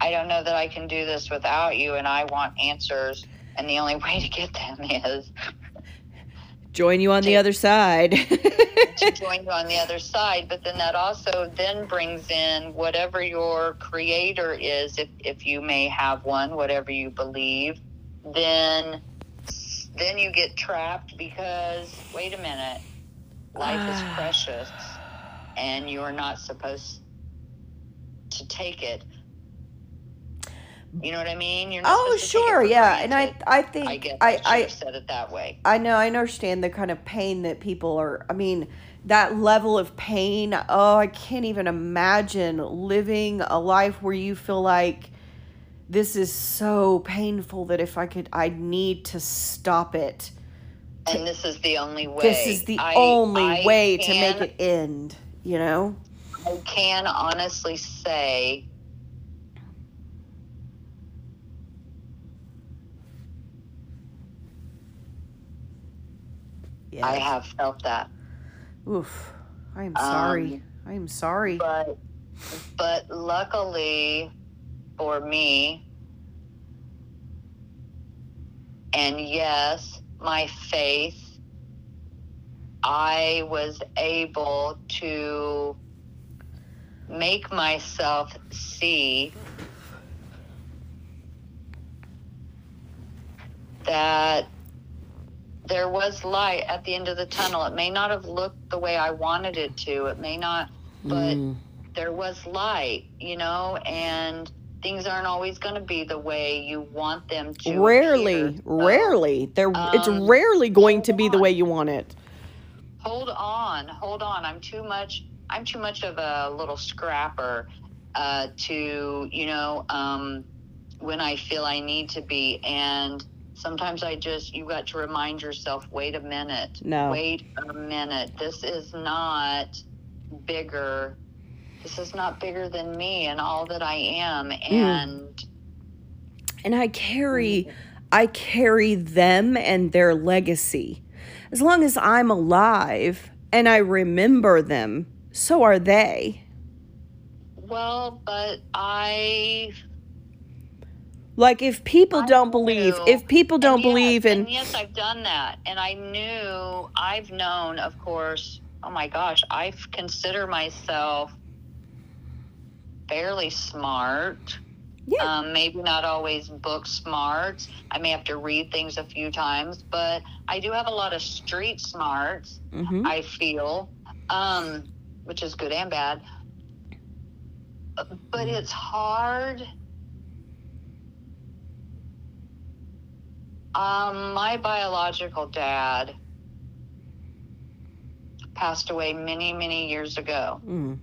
I don't know that I can do this without you, and I want answers. And the only way to get them is Join you on the other side. to join you on the other side but then that also then brings in whatever your creator is if, if you may have one whatever you believe then then you get trapped because wait a minute, life is precious, and you're not supposed to take it. You know what I mean? You're not Oh, supposed to take it sure, yeah, and I. I think I guess I I, should I have said it that way. I know, I understand the kind of pain that people are. I mean, that level of pain. Oh, I can't even imagine living a life where you feel like this is so painful that if I could, I'd need to stop it. And this is the only way. This is the I- only I way to make it end, you know? I can honestly say Yeah. I have felt that. Oof. I am sorry. Um, I am sorry. But but luckily for me and yes, my faith I was able to make myself see that there was light at the end of the tunnel. It may not have looked the way I wanted it to. It may not, but Mm. there was light, you know, and things aren't always going to be the way you want them to. rarely, appear. Rarely. It's um, rarely going to be the way you want it. hold on, hold on. I'm too much. I'm too much of a little scrapper uh, to, you know, um, when I feel I need to be. And sometimes I just, you got to remind yourself, wait a minute. No. Wait a minute. This is not bigger. This is not bigger than me and all that I am. Mm. And and I carry I carry them and their legacy. As long as I'm alive and I remember them, so are they. well, but I Like if people I don't believe, knew. if people don't yes, believe in and yes i've done that and i knew i've known of course oh my gosh i consider myself fairly smart Yeah. um, maybe not always book smart i may have to read things a few times but i do have a lot of street smarts Mhm. i feel um, which is good and bad but it's hard Um, my biological dad passed away many, many years ago. Mm.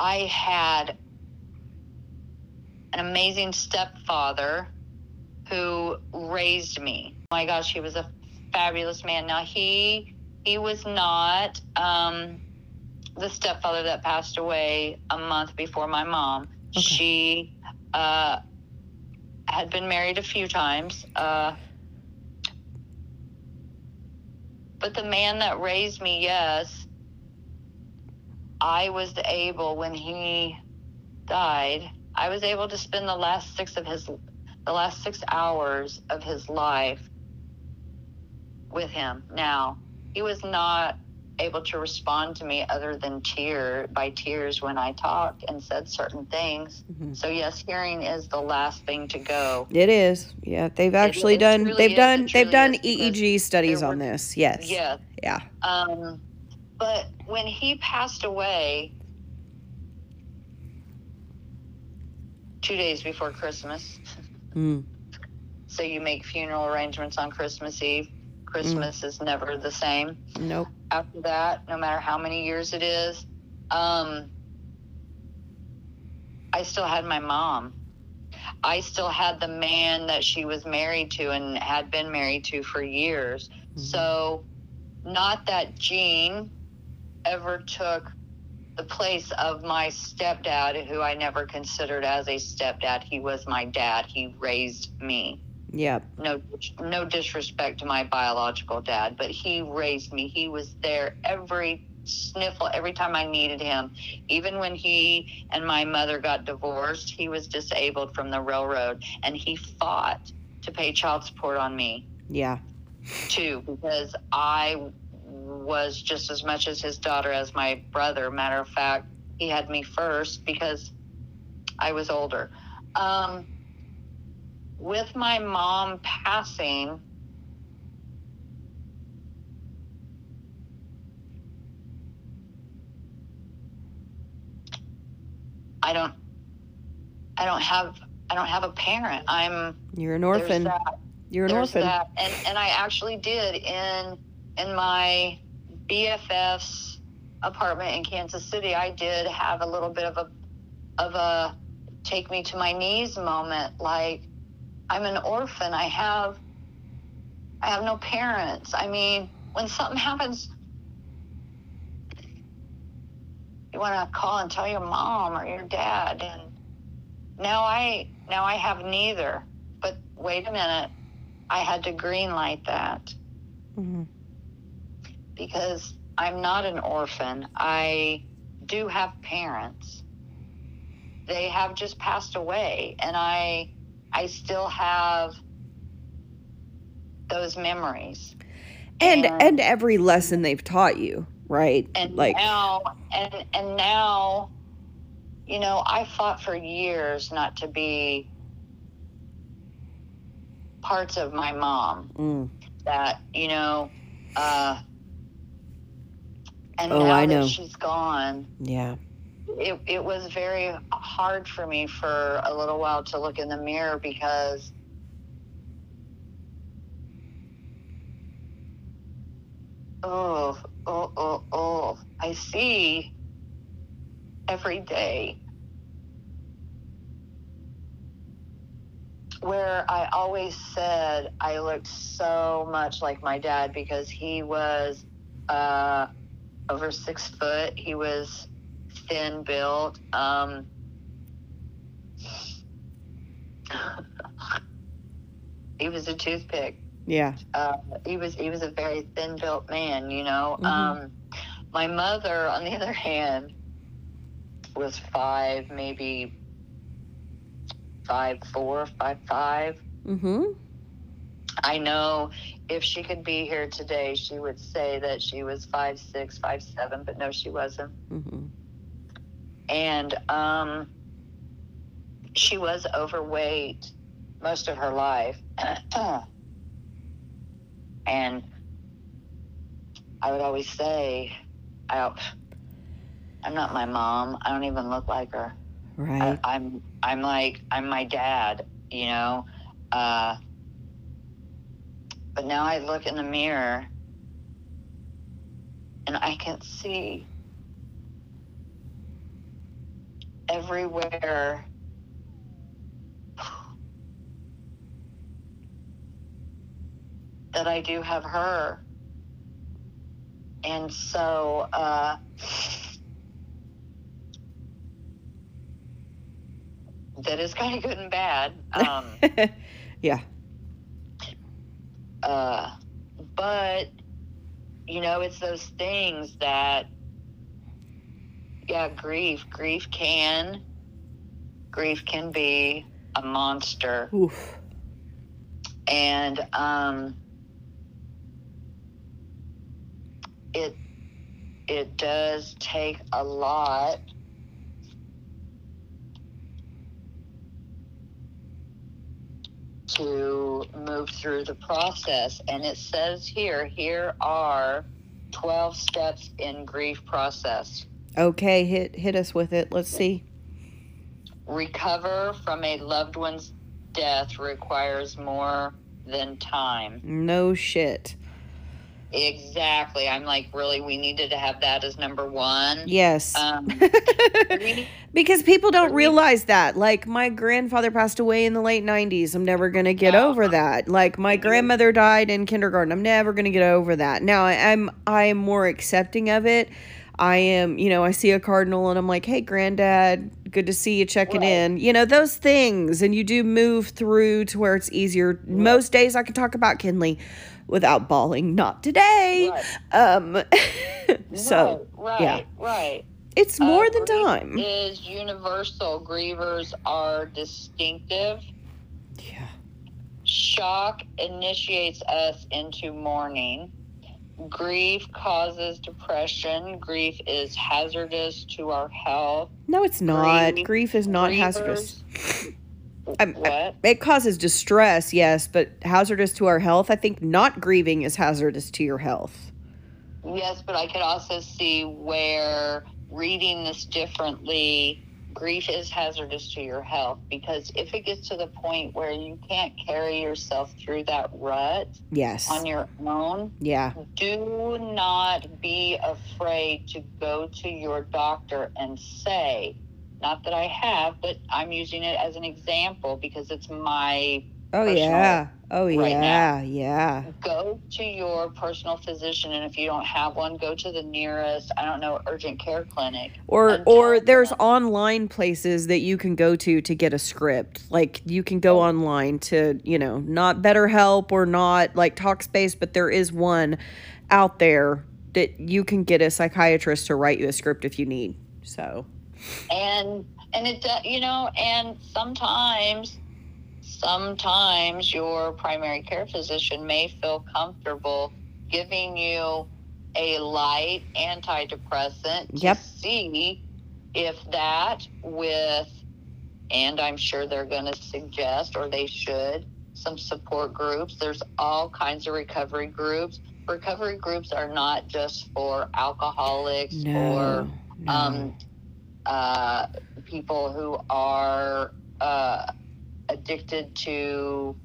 I had an amazing stepfather who raised me. my gosh, he was a fabulous man. Now he he was not um, the stepfather that passed away a month before my mom. Okay. She uh, had been married a few times. Uh, but the man that raised me, yes, I was able when he died. I was able to spend the last six of his, the last six hours of his life with him. Now, he was not able to respond to me other than tear by tears when I talked and said certain things. Mhm. So yes, hearing is the last thing to go. It is. Yeah, they've actually it done. they've is, done. they've done EEG studies on this. Yes. Yeah. Yeah. Um, but when he passed away, two days before Christmas, Mm. so you make funeral arrangements on Christmas Eve. Christmas is never the same. Nope. After that, no matter how many years it is, um, I still had my mom. I still had the man that she was married to and had been married to for years. So, not that Gene ever took the place of my stepdad, who I never considered as a stepdad. He was my dad. He raised me. Yep. No, no disrespect to my biological dad, but he raised me. He was there every sniffle, every time I needed him. Even when he and my mother got divorced, he was disabled from the railroad, and he fought to pay child support on me Yeah. too because I was just as much as his daughter as my brother. Matter of fact, he had me first because I was older. Um, with my mom passing, I don't I don't have I don't have a parent. I'm You're an orphan. You're an orphan. that. And and I actually did in in my BFF's apartment in Kansas City. I did have a little bit of a of a take me to my knees moment. Like I'm an orphan. I have I have no parents. I mean, when something happens, you want to call and tell your mom or your dad, and now I now I have neither. But wait a minute, I had to green light that Mhm. Because I'm not an orphan. I do have parents. They have just passed away and I I still have those memories. And And- and every lesson they've taught you, right? And like now and and now you know, I fought for years not to be parts of my mom. mm, that you know uh and Oh, now I that know. she's gone yeah. it, it was very hard for me for a little while to look in the mirror because oh oh oh oh i see every day where I always said I looked so much like my dad because he was uh, over six foot. He was thin built. Um, he was a toothpick. Yeah. Uh, he was he was a very thin built man. You know. Mhm. Um, my mother, on the other hand, was five, maybe five four, five five. Mhm. I know if she could be here today, she would say that she was five six, five seven, but no, she wasn't. Mhm. And um, she was overweight most of her life, and I would always say, I I'm not my mom. I don't even look like her. Right. I, I'm I'm like I'm my dad, you know. Uh, but now I look in the mirror and I can see everywhere that I do have her. And so uh, that is kind of good and bad. Um, yeah. Uh, but you know, it's those things that, yeah, grief, grief can, grief can be a monster, Oof. and um, it it does take a lot to move through the process. And it says here, here are 12 steps in grief process. Okay, hit hit us with it. Let's see. Recover from a loved one's death requires more than time. No shit. Exactly. I'm like, really, we needed to have that as number one. Yes. Um, because people don't realize that. Like my grandfather passed away in the late 90s. I'm never going to get No. over that. Like my Mhm. grandmother died in kindergarten. I'm never going to get over that. Now I- I'm I am more accepting of it. I am, you know, I see a cardinal and I'm like, "Hey granddad, good to see you checking Right. in." You know, those things and you do move through to where it's easier. Most days I can talk about Kinley without bawling. Not today. Right. Um so, right, yeah. right, right. it's Uh, more than time. Is universal. Grievers are distinctive. Yeah. Shock initiates us into mourning. Grief causes depression. Grief is hazardous to our health. No, it's not. Grief- Grief is not hazardous. I'm- what? It causes distress, yes, but hazardous to our health. I think not grieving is hazardous to your health. Yes, but I could also see where reading this differently, grief is hazardous to your health because if it gets to the point where you can't carry yourself through that rut Yes. on your own, Yeah. do not be afraid to go to your doctor and say, not that I have, but I'm using it as an example because it's my Oh yeah. Oh right yeah. Yeah. go to your personal physician and if you don't have one go to the nearest i don't know urgent care clinic Or or there's them. online places that you can go to to get a script. Like you can go oh. online to, you know, not BetterHelp or not like Talkspace, but there is one out there that you can get a psychiatrist to write you a script if you need. So, and and it you know and sometimes sometimes your primary care physician may feel comfortable giving you a light antidepressant to see if that with and i'm sure they're going to suggest or they should some support groups there's all kinds of recovery groups recovery groups are not just for alcoholics or no. no. um, uh, people who are uh, addicted to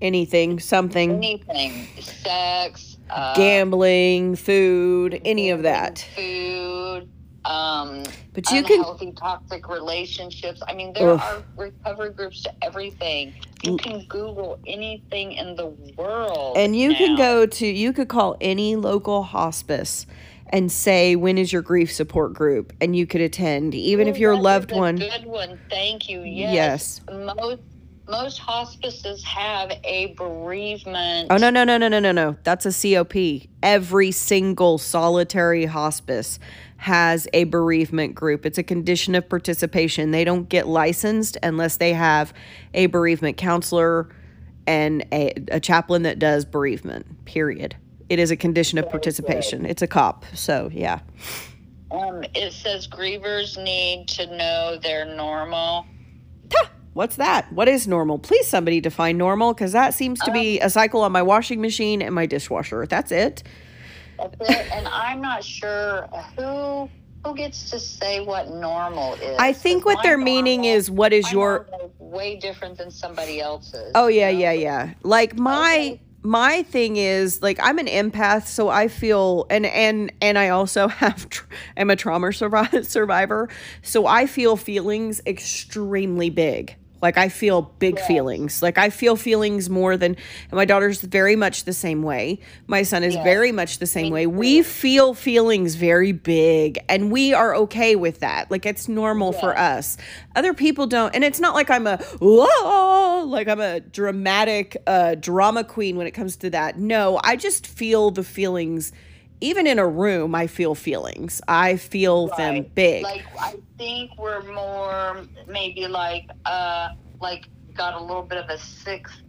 anything, something, anything, sex, uh, gambling, food, any of that. food, um, But you can unhealthy, toxic relationships. I mean, there Ugh. are recovery groups to everything. You can Google anything in the world, and you can go to you could call any local hospice and say when is your grief support group and you could attend even if Ooh, your loved a one Good one. Thank you. Yes. Yes. Most most hospices have a bereavement. Oh no no no no no no no. That's a COP. Every single solitary hospice has a bereavement group. It's a condition of participation. They don't get licensed unless they have a bereavement counselor and a, a chaplain that does bereavement. Period. It is a condition of participation. It's a cop. So yeah. Um, it says grievers need to know they're normal. What's that? What is normal? Please somebody define normal because that seems to be a cycle on my washing machine and my dishwasher. That's it. That's it. and I'm not sure who who gets to say what normal is. I think what they're my meaning is what is your is way different than somebody else's. Oh yeah, you know? yeah, yeah. Like my Okay. My thing is like I'm an empath, so I feel and and and I also have tr- am a trauma survivor, so I feel feelings extremely big. Like I feel big Yes. feelings. Like I feel feelings more than and my daughter's very much the same way. My son is Yes. very much the same Me way. We feel feelings very big and we are okay with that. Like it's normal for us. Other people don't and it's not like I'm a whoa like I'm a dramatic uh drama queen when it comes to that. No, I just feel the feelings even in a room I feel feelings. I feel them big. Like I think we're more maybe like uh like got a little bit of a sixth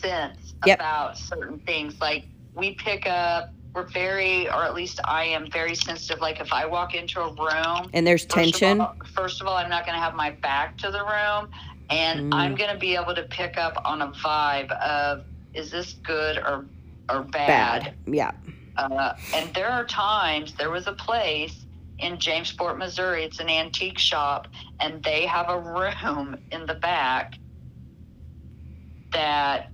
sense Yep. about certain things. Like we pick up we're very or at least I am very sensitive. Like if I walk into a room and there's First of tension. all- First of all, I'm not going to have my back to the room, and Mm. I'm going to be able to pick up on a vibe of is this good or or bad. bad. Yeah. Uh, and there are times there was a place in Jamesport, Missouri. It's an antique shop, and they have a room in the back that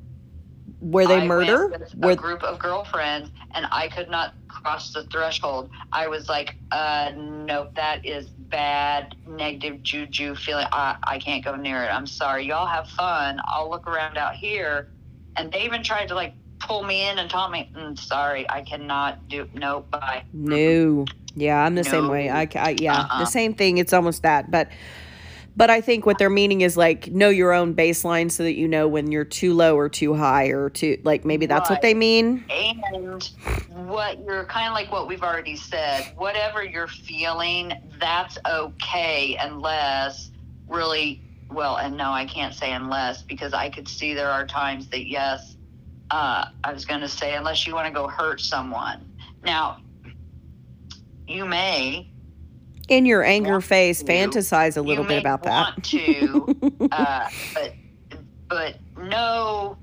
Where they I murder? with Where a group of girlfriends, and I could not cross the threshold. I was like, uh, nope, that is bad, negative juju feeling. I, I can't go near it. I'm sorry. Y'all have fun. I'll look around out here. And they even tried to like pull me in and tell me, mm, sorry, I cannot do, no, bye. No. Yeah, I'm the same way. No. I, I yeah, Uh-uh. the same thing. It's almost that, but but I think what they're meaning is like know your own baseline so that you know when you're too low or too high or too like maybe that's what they mean. And what you're kind of like what we've already said, whatever you're feeling, that's okay unless really, well, and no, I can't say unless because I could see there are times that, yes, uh, I was going to say, unless you want to go hurt someone. Now, you may In your anger phase, to. fantasize a little bit about that. want to, uh, but but know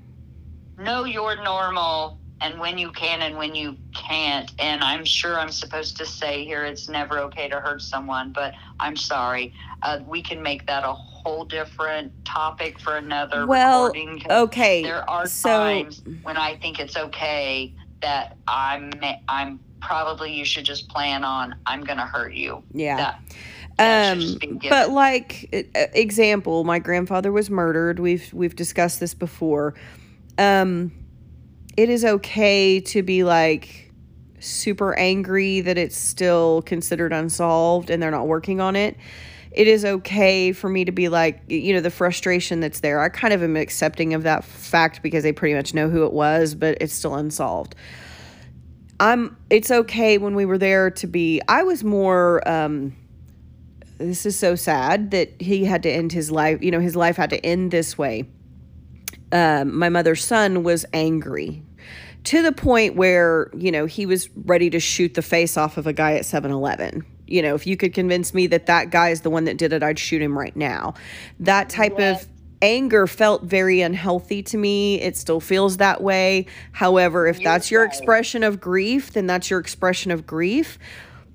know your normal and when you can and when you can't. And I'm sure I'm supposed to say here it's never okay to hurt someone, but I'm sorry. Uh, we can make that a whole different topic for another Well, recording. okay. There are so times when I think it's okay that I'm I'm probably you should just plan on I'm going to hurt you. yeah. That, Um, just be given. but like example, my grandfather was murdered. We've we've discussed this before. Um, it is okay to be like super angry that it's still considered unsolved and they're not working on it. It is okay for me to be like, you know, the frustration that's there. I kind of am accepting of that fact because they pretty much know who it was, but it's still unsolved. I'm it's okay when we were there to be I was more um this is so sad that he had to end his life you know his life had to end this way um, my mother's son was angry to the point where you know he was ready to shoot the face off of a guy at 7-eleven you know if you could convince me that that guy is the one that did it i'd shoot him right now. That type Yes. of anger felt very unhealthy to me. It still feels that way. However if You're that's your right. expression of grief then that's your expression of grief.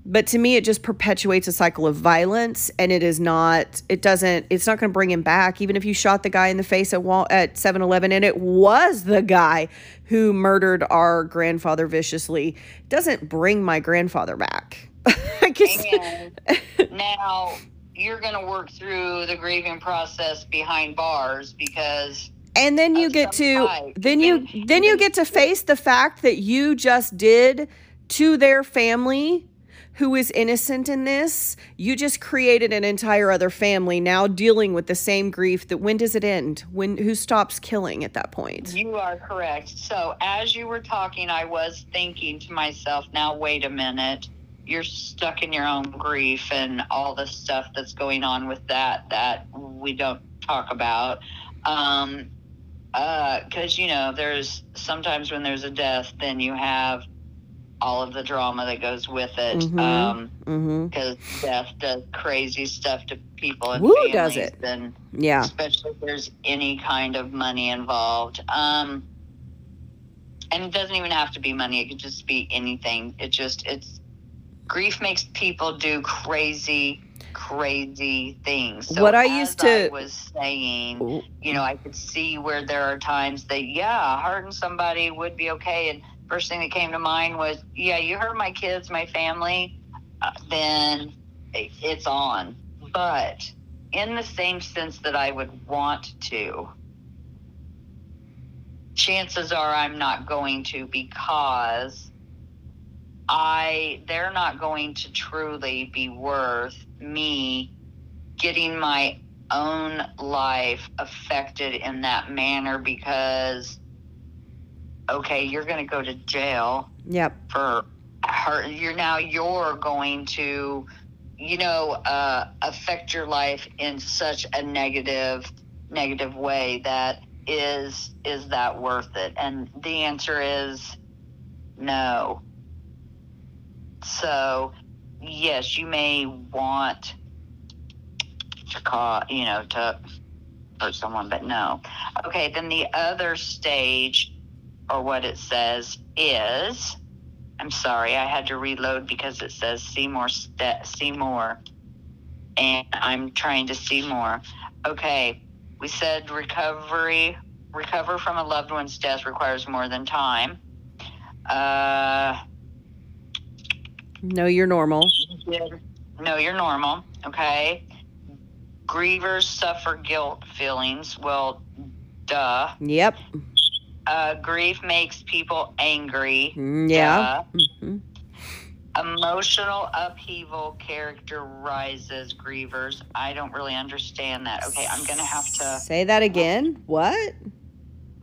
But to me it just perpetuates a cycle of violence and it is not it doesn't it's not going to bring him back. Even if you shot the guy in the face at wall at 7-eleven and it was the guy who murdered our grandfather viciously doesn't bring my grandfather back And now you're going to work through the grieving process behind bars because and then you get to type. then you Even- then you get to face the fact that you just did to their family who is innocent in this you just created an entire other family now dealing with the same grief that when does it end when who stops killing at that point you are correct. So as you were talking, I was thinking to myself, now wait a minute. You're stuck in your own grief and all the stuff that's going on with that that we don't talk about. Um, because you know, there's sometimes when there's a death, then you have all of the drama that goes with it. Mhm. Um, mm-hmm because death does crazy stuff to people and Woo, families, does it. and yeah especially if there's any kind of money involved. Um, and it doesn't even have to be money; it could just be anything. It just it's grief makes people do crazy, crazy things. So What I used to- I was saying, you know, I could see where there are times that yeah, hurting somebody would be okay. And first thing that came to mind was, yeah, you hurt my kids, my family, uh, then it's on. But in the same sense that I would want to, chances are I'm not going to because I they're not going to truly be worth me getting my own life affected in that manner because okay, you're going to go to jail yep. for hurt you're now you're going to you know uh, affect your life in such a negative negative way that is is that worth it? And the answer is no so yes you may want to call you know to hurt someone but no okay then the other stage or what it says is I'm sorry, I had to reload because it says see more, see more, and I'm trying to see more. Okay, we said recovery, recover from a loved one's death requires more than time. Uh, no you're normal no, you're normal. Okay. Grievers suffer guilt feelings. Well, duh. yep Uh, grief makes people angry. Mm, yeah Duh. Mhm. Emotional upheaval characterizes grievers. I don't really understand that. Okay, I'm gonna have to. say that again what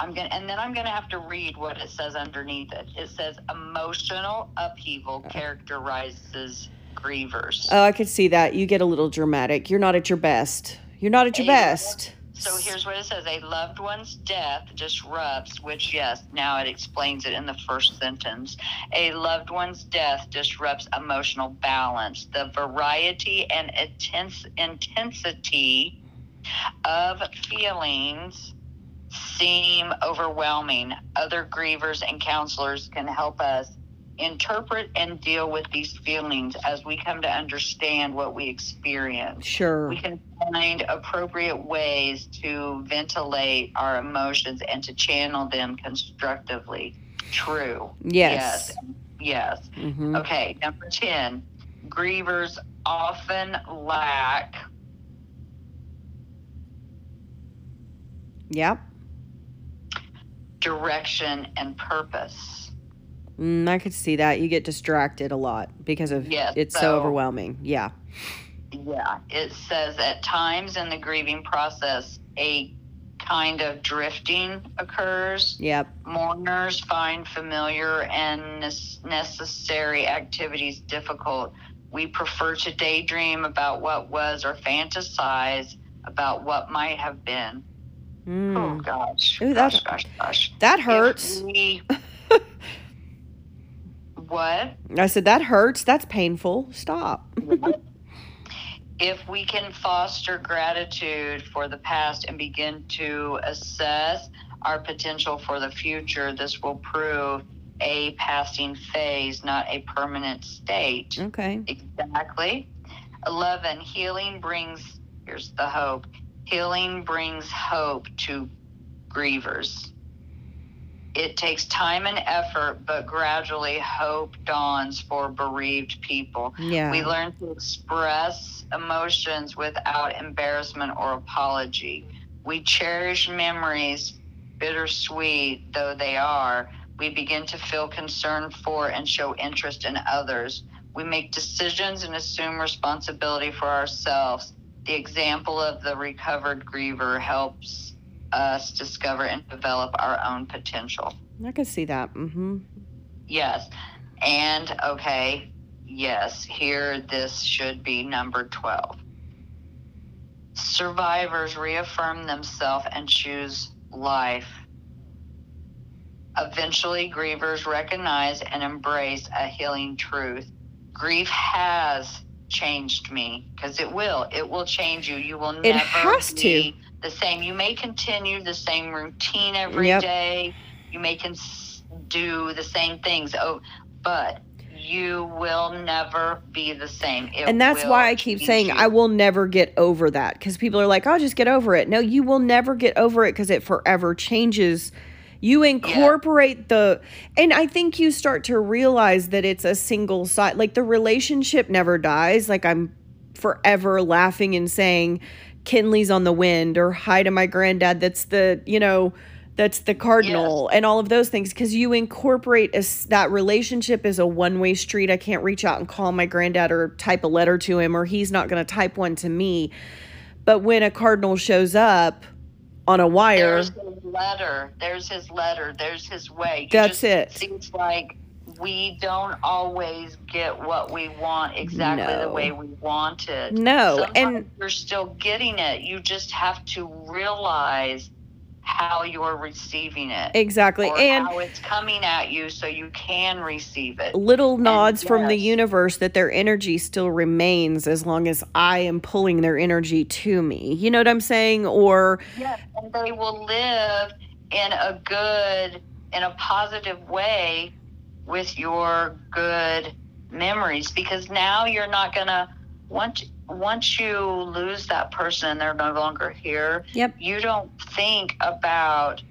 I'm gonna, and then I'm gonna have to read what it says underneath it. It says emotional upheaval uh-huh. characterizes grievers. oh i could see that you get a little dramatic you're not at your best you're not at your Yeah. best So here's what it says: A loved one's death disrupts, which yes, now it explains it in the first sentence. A loved one's death disrupts emotional balance. The variety and intense intensity of feelings seem overwhelming, other grievers and counselors can help us interpret and deal with these feelings as we come to understand what we experience. Sure. We can find appropriate ways to ventilate our emotions and to channel them constructively. True. Yes. Yes. Yes. Mhm. Okay, number 10. Grievers often lack Yep. Direction and purpose. Mm, I could see that. You get distracted a lot because of Yes, it's so, so- overwhelming. Yeah. Yeah, it says at times in the grieving process, a kind of drifting occurs. Yep. Mourners find familiar and necessary activities difficult. We prefer to daydream about what was or fantasize about what might have been. Oh Mm. gosh, Ooh, that- gosh, gosh, gosh. That hurts. we- what? I said that hurts. That's painful. Stop. if we can foster gratitude for the past and begin to assess our potential for the future, this will prove a passing phase, not a permanent state. Okay. Exactly. 11. Healing brings, here's the hope healing brings hope to grievers. It takes time and effort, but gradually hope dawns for bereaved people. Yeah. We learn to express emotions without embarrassment or apology. We cherish memories, bittersweet though they are. We begin to feel concern for and show interest in others. We make decisions and assume responsibility for ourselves. The example of the recovered griever helps us discover and develop our own potential. I can see that. Mm-hmm. Yes. And okay, yes, here this should be number 12. Survivors reaffirm themselves and choose life. Eventually, grievers recognize and embrace a healing truth. Grief has changed me because it will. It will change you. You will It never has to. be the same. You may continue the same routine every day. Yep. You may con- do the same things. Oh, but you will never be the same. It and that's why I keep saying you. I will never get over that because people are like, "I'll just get over it." No, you will never get over it because it forever changes. You incorporate the, and I think you start to realize that it's a single side. Like the relationship never dies. Like I'm forever laughing and saying, "Kinley's on the wind" or "Hi to my granddad." That's the you know. That's the cardinal and all of those things because you incorporate as that relationship is a one way street. I can't reach out and call my granddad or type a letter to him, or he's not going to type one to me. But when a cardinal shows up on a wire, There's his letter. There's his letter. There's his way. You That's just- it. Seems like we don't always get what we want exactly the way we want it. No, Sometimes and- you're still getting it. You just have to realize how you're receiving it. exactly. Or And how it's coming at you so you can receive it. little nods from the universe that their energy still remains as long as I am pulling their energy to me. You know what I'm saying? Or Yes, and they will live in a good, in a positive way with your good memories because now you're not gonna once once you lose that person and they're no longer here. Yep. You don't think about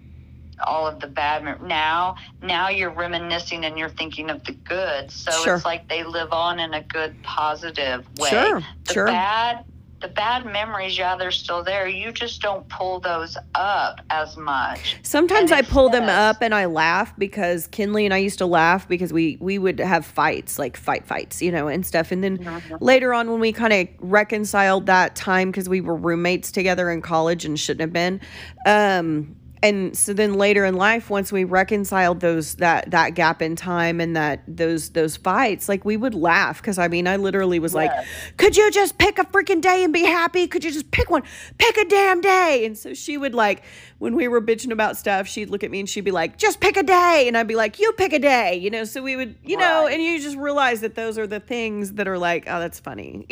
all of the bad now now you're reminiscing and you're thinking of the good so Sure. it's like they live on in a good positive way Sure, the sure. bad the bad memories yeah they're still there you just don't pull those up as much Sometimes I pull them up and I laugh because Kinley and I used to laugh because we we would have fights, like fight fights, you know, and stuff. And then Mm-hmm. later on when we kind of reconciled that time because we were roommates together in college and shouldn't have been. Um and so then later in life once we reconciled those that that gap in time and that those those fights like we would laugh because i mean i literally was like could you just pick a freaking day and be happy? Could you just pick one? Pick a damn day. And so she would like, when we were bitching about stuff, she'd look at me and she'd be like, just pick a day. And I'd be like, you pick a day. You know, so we would, you know, and you just realize that those are the things that are like, oh, that's funny.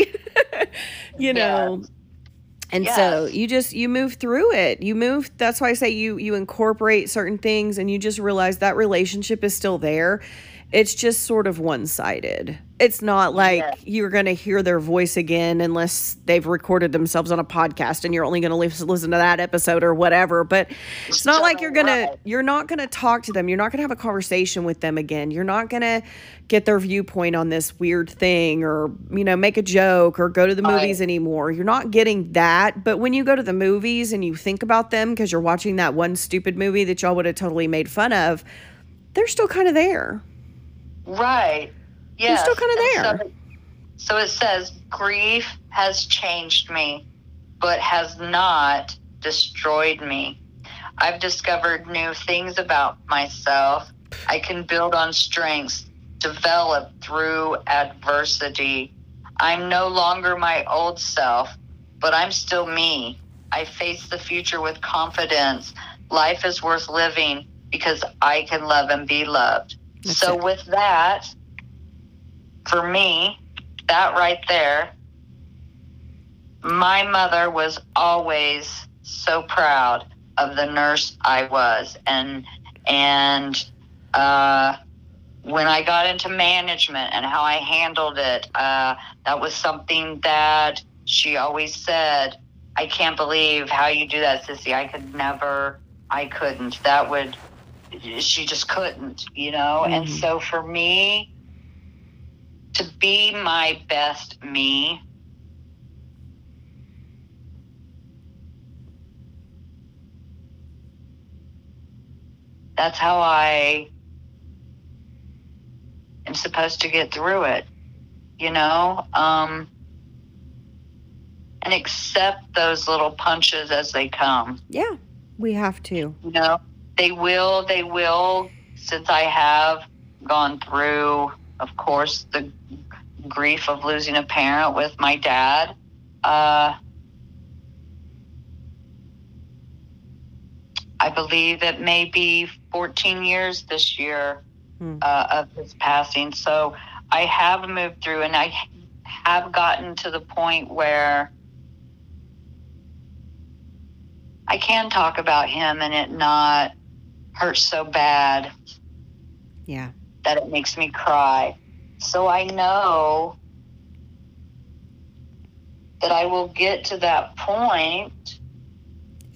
you know. And so you just you move through it. You move that's why I say you you incorporate certain things and you just realize that relationship is still there. It's just sort of one-sided. It's not like Yeah. you're going to hear their voice again unless they've recorded themselves on a podcast and you're only going to listen to that episode or whatever, but it's not like you're going to, you're not going to talk to them. You're not going to have a conversation with them again. You're not going to get their viewpoint on this weird thing or, you know, make a joke or go to the movies anymore. You're not getting that. But when you go to the movies and you think about them because you're watching that one stupid movie that y'all would have totally made fun of, they're still kind of there. Right. Yes. still kinda there. So, so it says, grief has changed me, but has not destroyed me. I've discovered new things about myself. I can build on strengths developed through adversity. I'm no longer my old self, but I'm still me. I face the future with confidence. Life is worth living because I can love and be loved. That's so, it. with that, for me, that right there, my mother was always so proud of the nurse I was, and and uh, when I got into management and how I handled it, uh, that was something that she always said. I can't believe how you do that, Sissy. I could never. I couldn't. That would. She just couldn't, you know. And Mhm. so for me, to be my best me that's how I am supposed to get through it, you know? Um, and accept those little punches as they come. Yeah, we have to. You know, they will, they will, since I have gone through, of course, the grief of losing a parent with my dad. Uh, I believe it may be 14 years this year Hmm. uh, of his passing. So I have moved through and I have gotten to the point where I can talk about him and it not hurt so bad Yeah. that it makes me cry. So I know that I will get to that point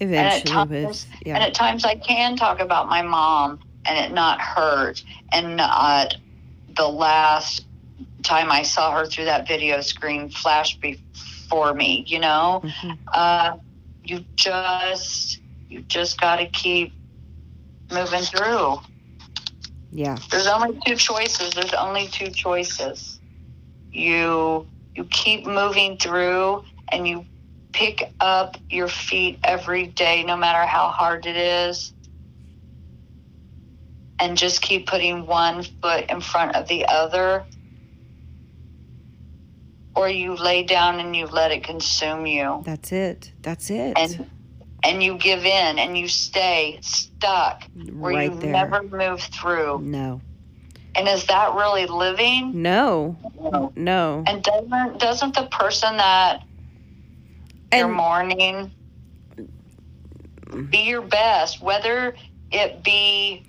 and at Eventually, times, with and at times I can talk about my mom and it not hurt and not the last time I saw her through that video screen flash before me, you know? Mhm. Uh, you just you just got to keep moving through. yeah, There's only two choices. There's only two choices. You you keep moving through and you pick up your feet every day no matter how hard it is. And just keep putting one foot in front of the other. Or you lay down and you let it consume you that's it. That's it. and and you give in and you stay stuck where right you there. never move through. no, And is that really living? no, No. no. And doesn't doesn't the person that you're mourning be your best, whether it be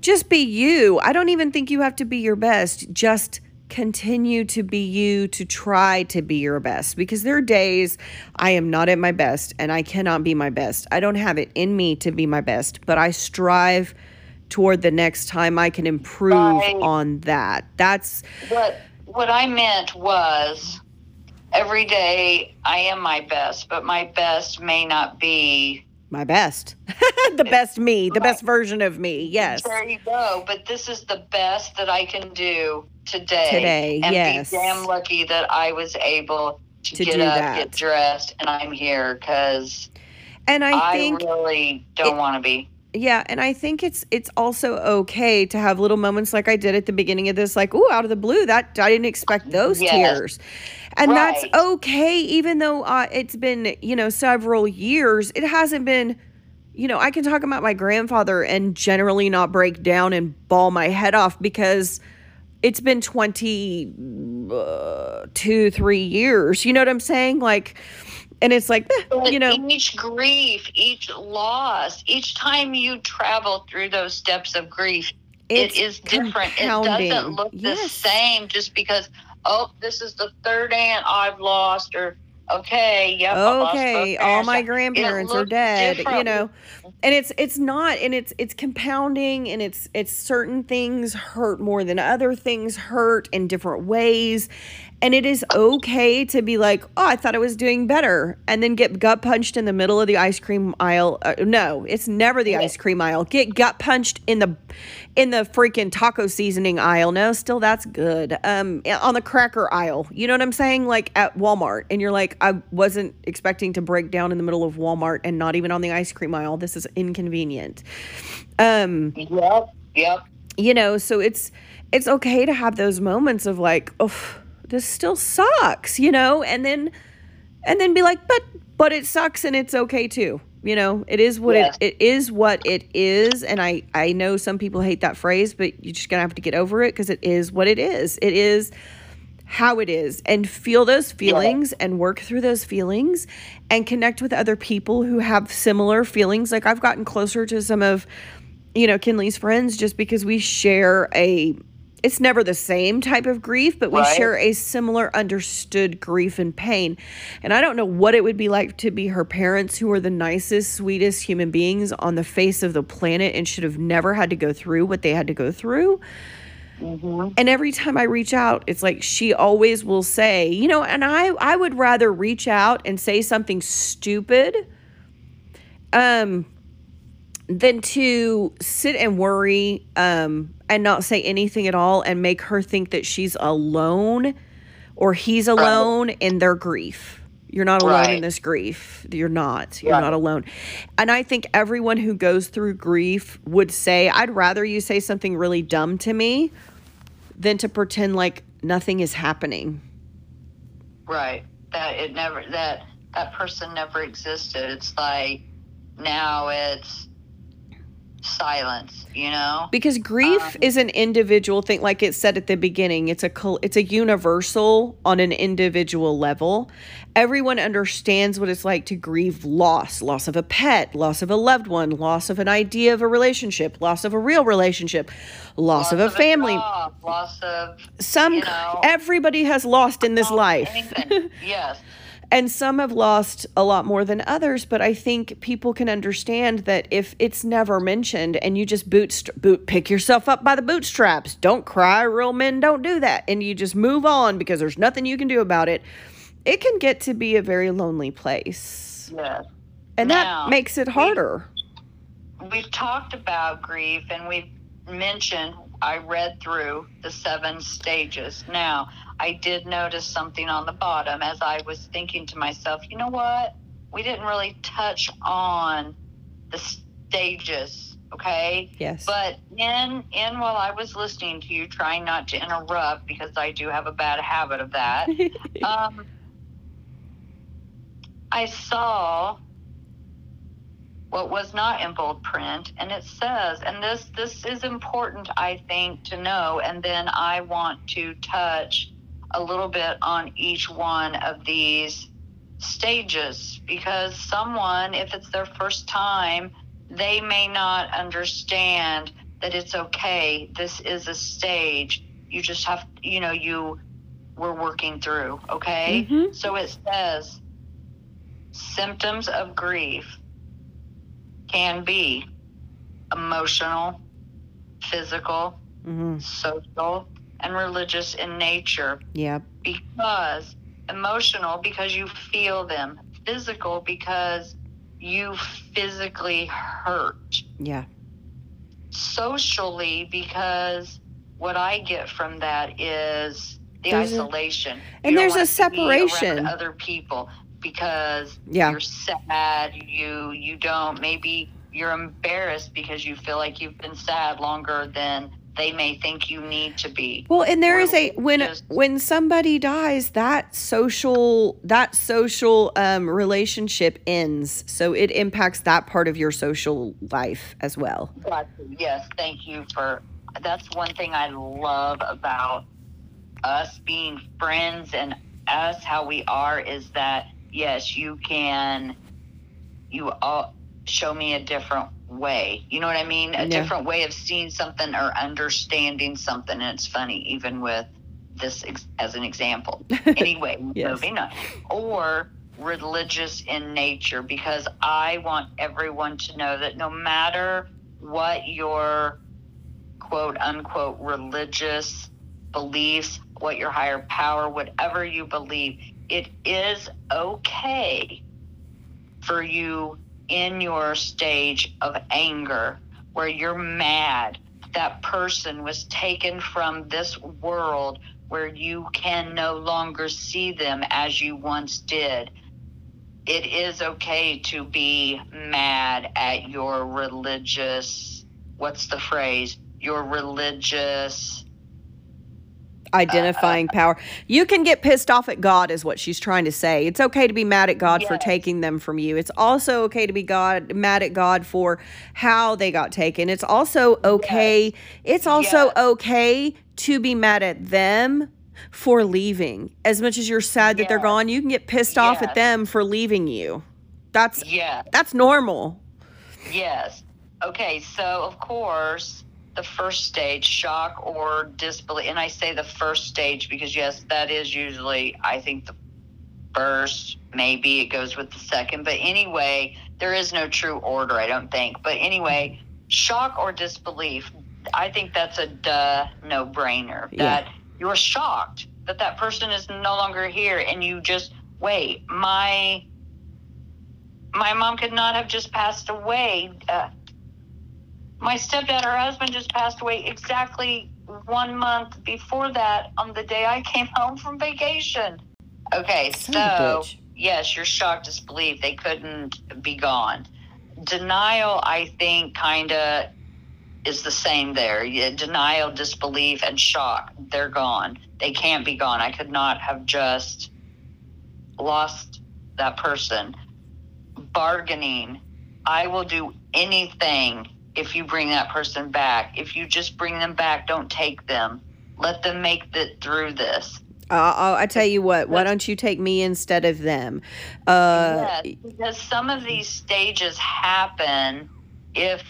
just be you. I don't even think you have to be your best. Just continue to be you to try to be your best because there are days I am not at my best and I cannot be my best. I don't have it in me to be my best, but I strive toward the next time I can improve Right. on that. That's what what I meant was every day I am my best, but my best may not be my best. the best me, the best version of me. Yes. There you go. But this is the best that I can do today. Today, and yes. be damn lucky that I was able to, To get do up, that. get dressed, and I'm here because And I I, think really don't want to be. Yeah, and I think it's it's also okay to have little moments like I did at the beginning of this, like, oh, out of the blue, that I didn't expect those Yes. tears, and that's okay, even though uh, it's been you know several years. It hasn't been, you know, I can talk about my grandfather and generally not break down and bawl my head off because it's been 22, uh, two three years. You know what I'm saying? Like, and it's like eh, you know each grief, each loss, each time you travel through those steps of grief, it's it is different. It doesn't look the same just because, oh, this is the third aunt I've lost, or okay, yep, I lost okay all my grandparents are dead you know and it's it's not and it's it's compounding and it's it's certain things hurt more than other things hurt in different ways and it is okay to be like oh i thought i was doing better and then get gut punched in the middle of the ice cream aisle. Uh, no it's never the ice cream aisle. Get gut punched in the in the freaking taco seasoning aisle. No still that's good. Um on the cracker aisle. You know what i'm saying? Like at walmart. And you're like i wasn't expecting to break down in the middle of walmart and not even on the ice cream aisle. This is inconvenient. Um Yep, yep. you know so it's it's okay to have those moments of like oh this still sucks you know? And then and then be like but but it sucks and it's okay too. You know it is what Yes. it, it is what it is and i i know some people hate that phrase but you're just gonna have to get over it because it is what it is. It is how it is. And feel those feelings and work through those feelings and connect with other people who have similar feelings. Like i've gotten closer to some of you know kinley's friends just because we share a it's never the same type of grief but we Right. share a similar understood grief and pain. And i don't know what it would be like to be her parents who are the nicest sweetest human beings on the face of the planet and should have never had to go through what they had to go through. And every time I reach out, it's like she always will say, you know, and I I would rather reach out and say something stupid um than to sit and worry um and not say anything at all and make her think that she's alone or he's alone in their grief. You're not alone in this grief. You're not. You're Right. not alone. And I think everyone who goes through grief would say, I'd rather you say something really dumb to me than to pretend like nothing is happening. Right. That it never that that person never existed. It's like now it's silence, you know? Because grief um, is an individual thing like it said at the beginning. It's a it's a universal on an individual level. Everyone understands what it's like to grieve loss, loss of a pet, loss of a loved one, loss of an idea of a relationship, loss of a real relationship, loss, of a family. job, loss of Some you know, everybody has lost in this um, life. anything. yes. And some have lost a lot more than others but i think people can understand that if it's never mentioned and you just boot, boot pick yourself up by the bootstraps don't cry real men don't do that and you just move on because there's nothing you can do about it it can get to be a very lonely place Yes. and Now, that makes it harder We've talked about grief and we've mentioned I read through the seven stages. Now, I did notice something on the bottom as I was thinking to myself, you know what? We didn't really touch on the stages, okay? yes But in in while I was listening to you, trying not to interrupt because I do have a bad habit of that. um, I saw what was not in bold print, and it says, and this this is important, I think, to know. And then I want to touch a little bit on each one of these stages because someone, if it's their first time, they may not understand that it's okay. This is a stage. You just have, you know, you we're working through, okay? Mhm. So it says symptoms of grief can be emotional, physical, hmm social, and religious in nature. Yeah because emotional because you feel them physical because you physically hurt. Yeah. Socially because what i get from that is the There's isolation. You and there's a separation. other people because Yeah. you're sad you you don't maybe you're embarrassed because you feel like you've been sad longer than they may think you need to be Well, and there Or is a when just- when somebody dies, that social that social um, relationship ends, so it impacts that part of your social life as well. Yes, thank you for. That's one thing I love about us being friends and us how we are is that yes, you can. You all show me a different way. You know what I mean? A Yeah. different way of seeing something or understanding something. And it's funny, even with this ex- as an example. Anyway, Yes. moving on. Or religious in nature, because I want everyone to know that no matter what your quote unquote religious beliefs, what your higher power, whatever you believe, it is okay for you in your stage of anger where you're mad that person was taken from this world where you can no longer see them as you once did. It is okay to be mad at your religious, what's the phrase? Your religious identifying uh, power. You can get pissed off at God, is what she's trying to say. It's okay to be mad at God for taking them from you. It's also okay to be God mad at God for how they got taken. It's also okay. It's also Yes. okay to be mad at them for leaving. As much as you're sad that they're gone, you can get pissed off at them for leaving you. That's yeah. that's normal. Yes. Okay, so of course, the first stage, shock or disbelief, and I say the first stage because, yes, that is usually, I think, the first. Maybe it goes with the second. But anyway, there is no true order, I don't think. But anyway, shock or disbelief, I think that's a duh no brainer. Yeah. That you're shocked that that person is no longer here and you just, wait, my my mom could not have just passed away. Uh, my stepdad, her husband, just passed away exactly one month before that on the day I came home from vacation. Okay, Son so yes, you're shocked, disbelief. They couldn't be gone. Denial, I think, kind of is the same there. Denial, disbelief, and shock. They're gone. They can't be gone. I could not have just lost that person bargaining. I will do anything if you bring that person back. If you just bring them back, don't take them. Let them make it through this. Oh, I tell you what. Why don't you take me instead of them? Uh, yes, because some of these stages happen if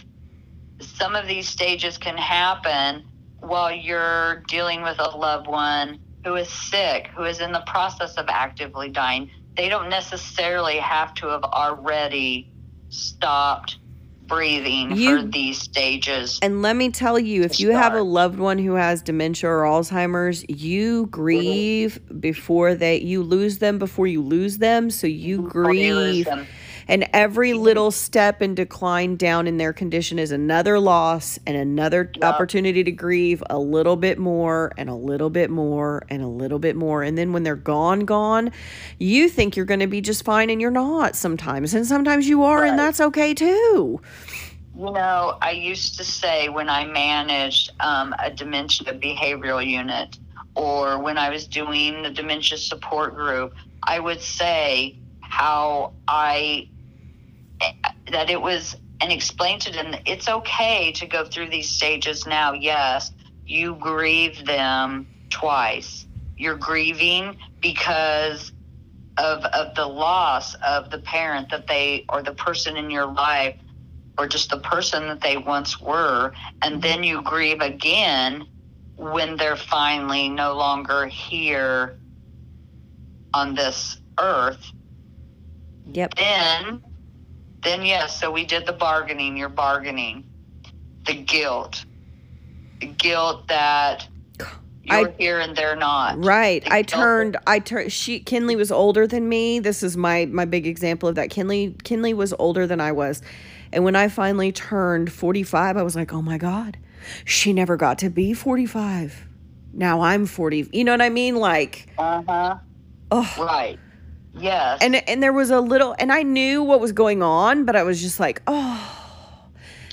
some of these stages can happen while you're dealing with a loved one who is sick, who is in the process of actively dying. They don't necessarily have to have already stopped breathing You- for these stages. And let me tell you, if you have a loved one who has dementia or Alzheimer's, you grieve mm-hmm. before they you lose them before you lose them. So you before you grieve. them. And every little step in decline down in their condition is another loss and another Yep. opportunity to grieve a little bit more and a little bit more and a little bit more. And then when they're gone, gone, you think you're going to be just fine and you're not sometimes. And sometimes you are, and that's okay too. You know, I used to say when I managed um, a dementia behavioral unit or when I was doing the dementia support group, I would say how I, that it was, and explain to them that it's okay to go through these stages now. Yes, you grieve them twice. You're grieving because of, of the loss of the parent that they, or the person in your life or just the person that they once were, and then you grieve again when they're finally no longer here on this earth. Yep. Then, then yes, so we did the bargaining. You're bargaining, the guilt, the guilt that you're I- here and they're not. Right. I turned I turned she Kinley was older than me. This is my my big example of that. Kinley Kinley was older than I was. And when I finally turned 45, I was like, "Oh my god. She never got to be 45. Now I'm 40." You know what I mean? Like, Uh huh. oh. Right. Yes. And and there was a little and I knew what was going on, but I was just like, "Oh,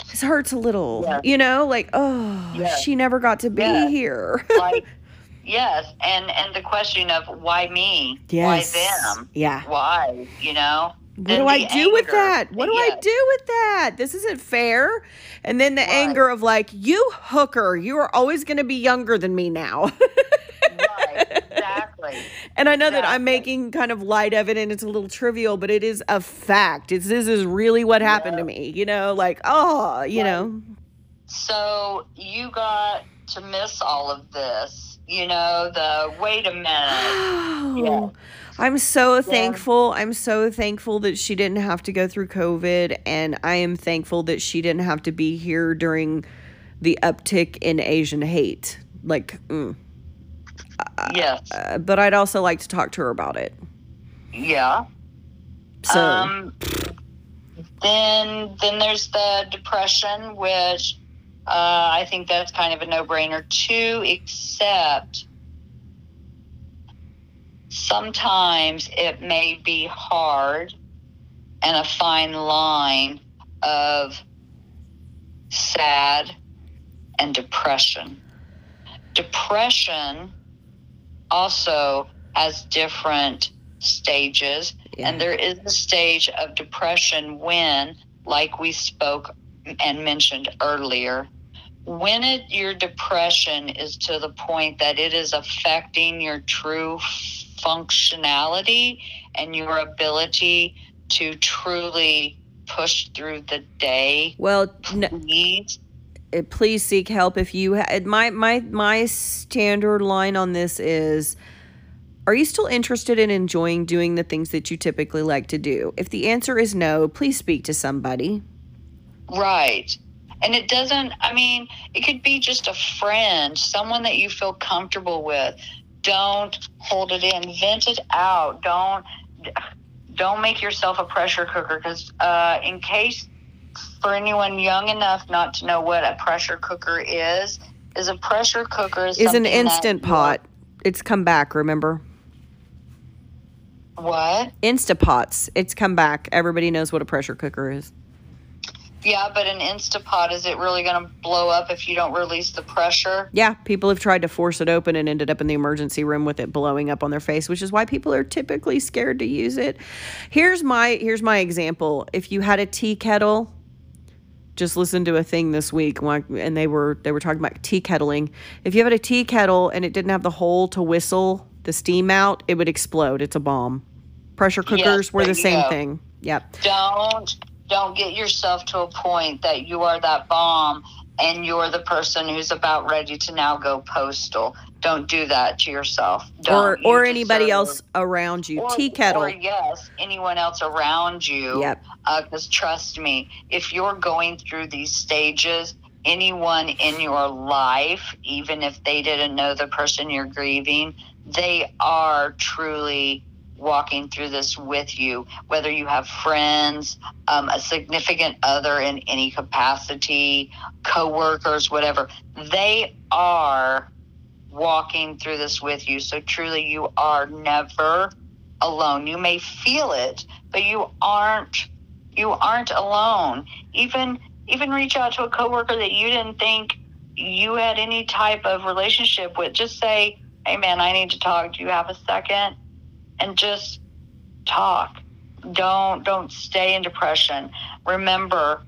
this hurts a little." Yeah. You know, like, "Oh, Yeah. she never got to be Yeah. here." like yes and and the question of why me yes. why them Yeah. why you know What do I do with that? What do I do with that? This isn't fair. And then the Right. anger of like, you hooker, you are always going to be younger than me now. right exactly And I know that I'm making kind of light of it and it's a little trivial, but it is a fact. It's this is really what happened to me. You know, like, oh, you know. So you got to miss all of this. You know, the wait a minute. Oh, I'm so thankful. I'm so thankful that she didn't have to go through COVID. And I am thankful that she didn't have to be here during the uptick in Asian hate. Like, mm. Yes. Uh, but I'd also like to talk to her about it. Yeah. So, Um, then then there's the depression, which uh, I think that's kind of a no brainer too. Except sometimes it may be hard and a fine line of sad and depression. Depression also has different stages, Yeah. and there is a stage of depression when, like we spoke and mentioned earlier, when it your depression is to the point that it is affecting your true functionality and your ability to truly push through the day well, please uh, please seek help if you ha- my my my standard line on this is are you still interested in enjoying doing the things that you typically like to do if the answer is no please speak to somebody Right. And it doesn't, I mean, it could be just a friend, someone that you feel comfortable with. Don't hold it in, vent it out. Don't don't make yourself a pressure cooker because uh, in case for anyone young enough not to know what a pressure cooker is, is a pressure cooker is, is an instant pot. It's come back remember? What? instapots. It's come back. Everybody knows what a pressure cooker is Yeah, but an Instapot, is it really going to blow up if you don't release the pressure? yeah people have tried to force it open and ended up in the emergency room with it blowing up on their face which is why people are typically scared to use it. Here's my here's my example. If you had a tea kettle just listened to a thing this week when and they were they were talking about tea kettling. If you had a tea kettle and it didn't have the hole to whistle the steam out it would explode. It's a bomb. Pressure Yes, cookers were the same go. thing. Yep. Don't don't get yourself to a point that you are that bomb and you're the person who's about ready to now go postal. Don't do that to yourself. or Don't. You or anybody else around you or- tea kettle Or yes, anyone else around you. Yep. Uh, because trust me, if you're going through these stages, anyone in your life, even if they didn't know the person you're grieving, they are truly walking through this with you. Whether you have friends, um, a significant other in any capacity, coworkers, whatever, they are walking through this with you. So truly, you are never alone. You may feel it, but you aren't. You aren't alone. Even even reach out to a coworker that you didn't think you had any type of relationship with. Just say, "Hey, man, I need to talk. Do you have a second? And just talk. Don't don't stay in depression. Remember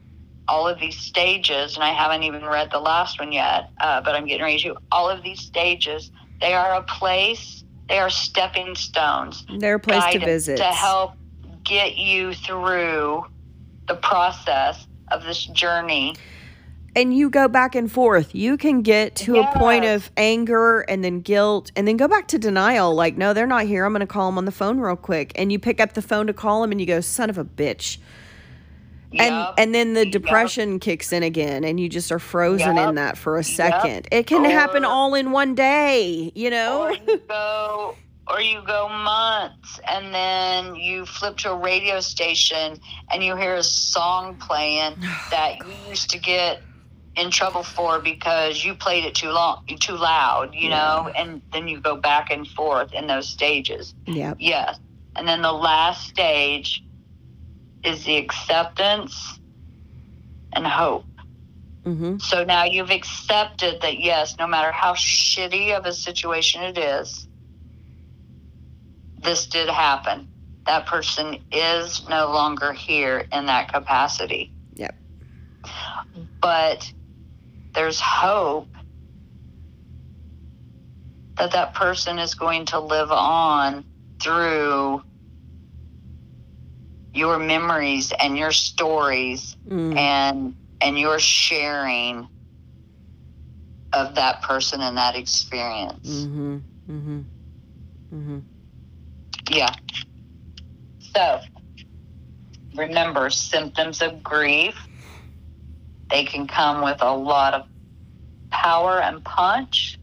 all of these stages, and I haven't even read the last one yet, uh, but I'm getting ready to. All of these stages, they are a place. They are stepping stones they're a place to visit to help get you through the process of this journey. And you go back and forth. You can get to a point of anger and then guilt and then go back to denial. Like, no, they're not here. I'm going to call them on the phone real quick. And you pick up the phone to call them and you go, son of a bitch. And, and then the depression kicks in again and you just are frozen in that for a second. It can happen all in one day, you know? or you go or you go months and then you flip to a radio station and you hear a song playing oh, that you used to get in trouble for because you played it too long too loud you know and then you go back and forth in those stages Yeah. yes and then the last stage is the acceptance and hope hmm so now you've accepted that, yes, no matter how shitty of a situation it is, this did happen. That person is no longer here in that capacity. Yep. But there's hope that that person is going to live on through your memories and your stories Mm. and and your sharing of that person and that experience. Mm-hmm. Mm-hmm. Mm-hmm. Yeah. So remember symptoms of grief. They can come with a lot of power and punch,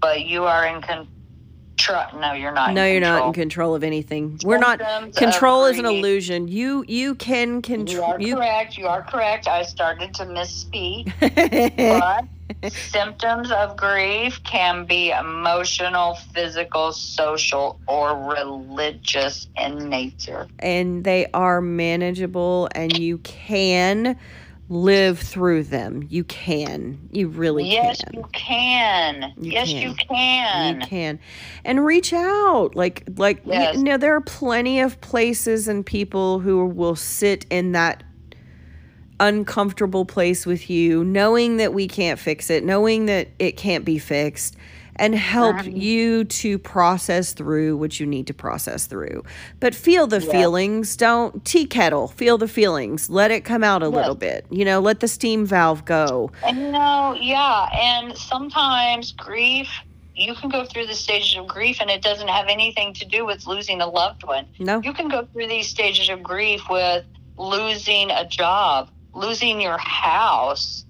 but you are in control. No, you're not. No, in you're not in control. of anything. We're not. Control is an illusion. You you can control. You are You. correct. You are correct. I started to misspeak. but symptoms of grief can be emotional, physical, social, or religious in nature. and they are manageable, and you can live through them. You can. You really yes, can. Yes, you can. You yes, can. you can. You can, and reach out. Like, like Yes. you know, there are plenty of places and people who will sit in that uncomfortable place with you, knowing that we can't fix it, knowing that it can't be fixed, and help Right. you to process through what you need to process through. But feel the Yeah. feelings. Don't tea kettle. Feel the feelings. Let it come out a little bit. You know, let the steam valve go. And know, yeah, and sometimes grief. You can go through the stages of grief, and it doesn't have anything to do with losing a loved one. No. You can go through these stages of grief with losing a job, losing your house,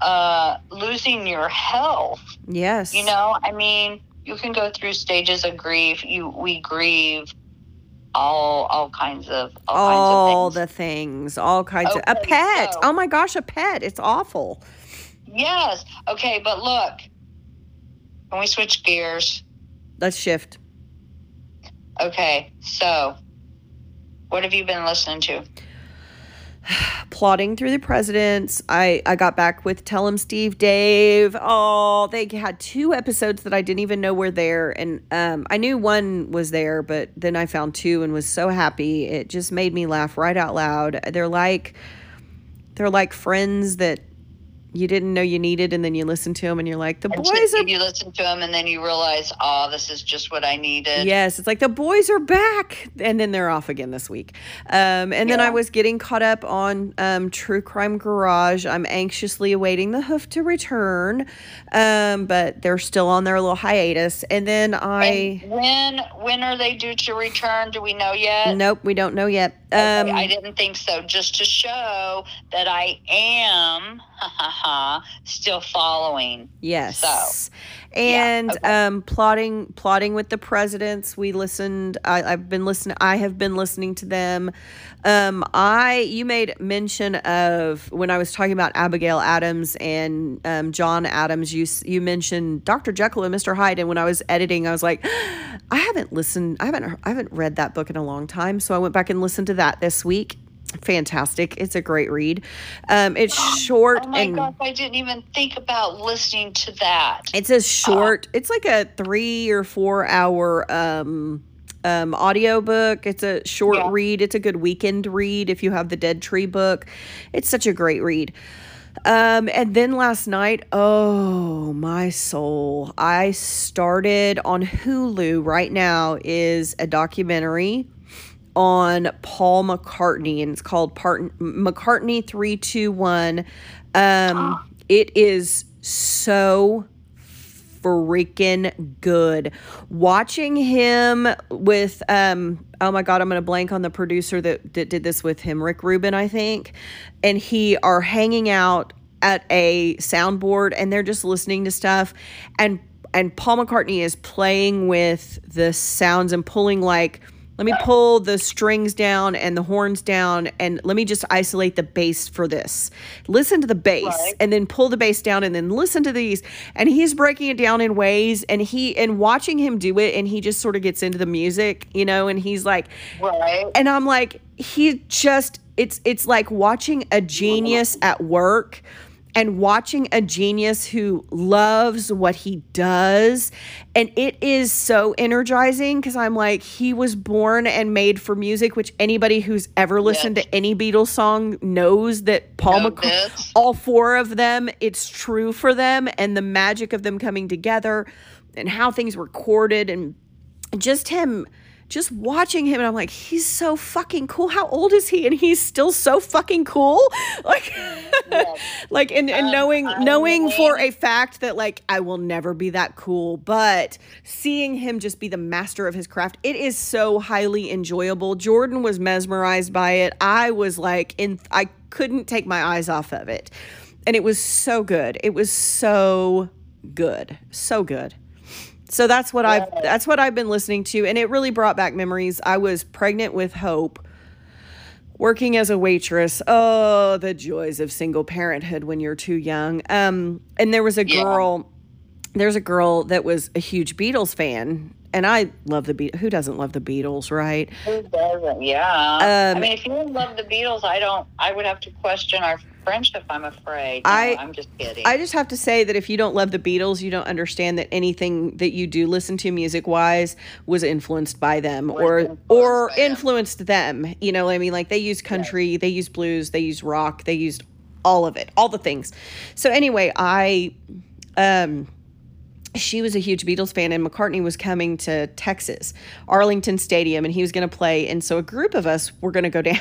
uh, losing your health. Yes. You know, I mean, you can go through stages of grief. You we grieve all all kinds of all, all kinds of the things, all kinds of a pet. so- oh my gosh, a pet. It's awful. Yes. Okay, but look. Can we switch gears? Let's shift. Okay, so what have you been listening to? Plodding through the presidents. I I got back with Tell 'em Steve Dave. Oh, they had two episodes that I didn't even know were there, and um, I knew one was there, but then I found two and was so happy. It just made me laugh right out loud. They're like they're like friends that you didn't know you needed, and then you listen to them, and you're like, the And boys are you listen to them and then you realize, oh, this is just what I needed. Yes, it's like the boys are back, and then they're off again this week. Um, and then I was getting caught up on um, True Crime Garage. I'm anxiously awaiting the hoof to return, um, but they're still on their little hiatus. And then I, And when when are they due to return? Do we know yet? nope, we don't know yet. Okay, Um, I didn't think so. Just to show that I am ha, ha, ha, still following. Yes. So, and okay. um, plodding plodding with the presidents. We listened. I, I've been listening. I have been listening to them. Um, I you made mention of when I was talking about Abigail Adams and um, John Adams. You you mentioned Dr. Jekyll and Mr. Hyde, and when I was editing, I was like, I haven't listened. I haven't. I haven't read that book in a long time. So I went back and listened to that this week. Fantastic! It's a great read. Um, it's short Oh my and gosh, I didn't even think about listening to that. it's a short. it's like a three or four hour um um audio book. It's a short Yeah. read. It's a good weekend read if you have the Dead Tree book. It's such a great read. Um, and then last night, oh my soul, I started on Hulu right now is a documentary on Paul McCartney, and it's called Part- McCartney 321. Um, it is so freaking good. Watching him with um oh my god, I'm gonna blank on the producer that, that did this with him, Rick Rubin, I think. And he are hanging out at a soundboard and they're just listening to stuff and and Paul McCartney is playing with the sounds and pulling like let me pull the strings down and the horns down and let me just isolate the bass for this. Listen to the bass Right. and then pull the bass down and then listen to these and he's breaking it down in ways and he and watching him do it and he just sort of gets into the music, you know, and he's like Right. and I'm like, he just it's it's like watching a genius at work. And watching a genius who loves what he does. And it is so energizing because I'm like, he was born and made for music, which anybody who's ever listened to any Beatles song knows that Paul Know McCartney, all four of them, it's true for them and the magic of them coming together and how things were recorded and just him just watching him and I'm like he's so fucking cool. How old is he? And he's still so fucking cool? Like like and, and Um, knowing I knowing for a fact that like I will never be that cool but seeing him just be the master of his craft it is so highly enjoyable. Jordan was mesmerized by it. I was like in I couldn't take my eyes off of it. And it was so good. It was so good. So good so that's what I've that's what I've been listening to and it really brought back memories. I was pregnant with hope working as a waitress. Oh, the joys of single parenthood when you're too young. Um and there was a Yeah. girl there's a girl that was a huge Beatles fan and I love the Beatles. Who doesn't love the Beatles, right? Who doesn't? Yeah. I Um, mean, if you love the Beatles, I don't. I would have to question our friendship. I'm afraid. No, I- I'm just kidding. I just have to say that if you don't love the Beatles, you don't understand that anything that you do listen to music wise was influenced by them Was or influenced or them. influenced them. You know what I mean? Like they use country, they use blues, they use rock, they used all of it, all the things. So anyway, I um she was a huge Beatles fan, and McCartney was coming to Texas, Arlington Stadium, and he was going to play. And so a group of us were going to go down.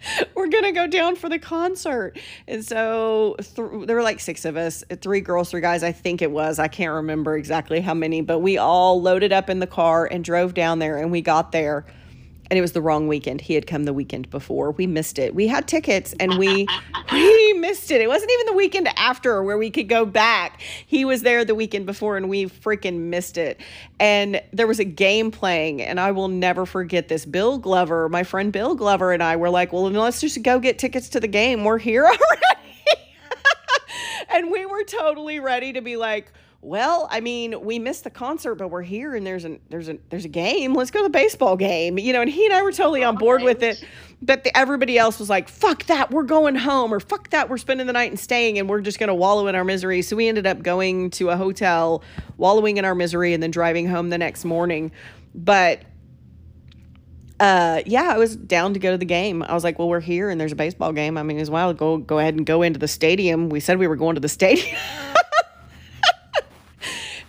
we're gonna go down for the concert, and so th- there were like six of us, three girls, three guys. I think it was. I can't remember exactly how many, but we all loaded up in the car and drove down there. And we got there, and it was the wrong weekend. He had come the weekend before. We missed it. We had tickets and we we missed it. It wasn't even the weekend after where we could go back. He was there the weekend before and we freaking missed it. And there was a game playing and I will never forget this. Bill Glover, my friend Bill Glover and I were like, "Well, let's just go get tickets to the game. We're here already." and we were totally ready to be like well, I mean, we missed the concert, but we're here and there's a there's a there's a game. Let's go to the baseball game. You know, and he and I were totally on board with it. But the, everybody else was like, "Fuck that, we're going home," or "Fuck that, we're spending the night and staying, and we're just gonna wallow in our misery." So we ended up going to a hotel, wallowing in our misery, and then driving home the next morning. But uh, yeah, I was down to go to the game. I was like, "Well, we're here, and there's a baseball game. I mean, as well go go ahead and go into the stadium." We said we were going to the stadium.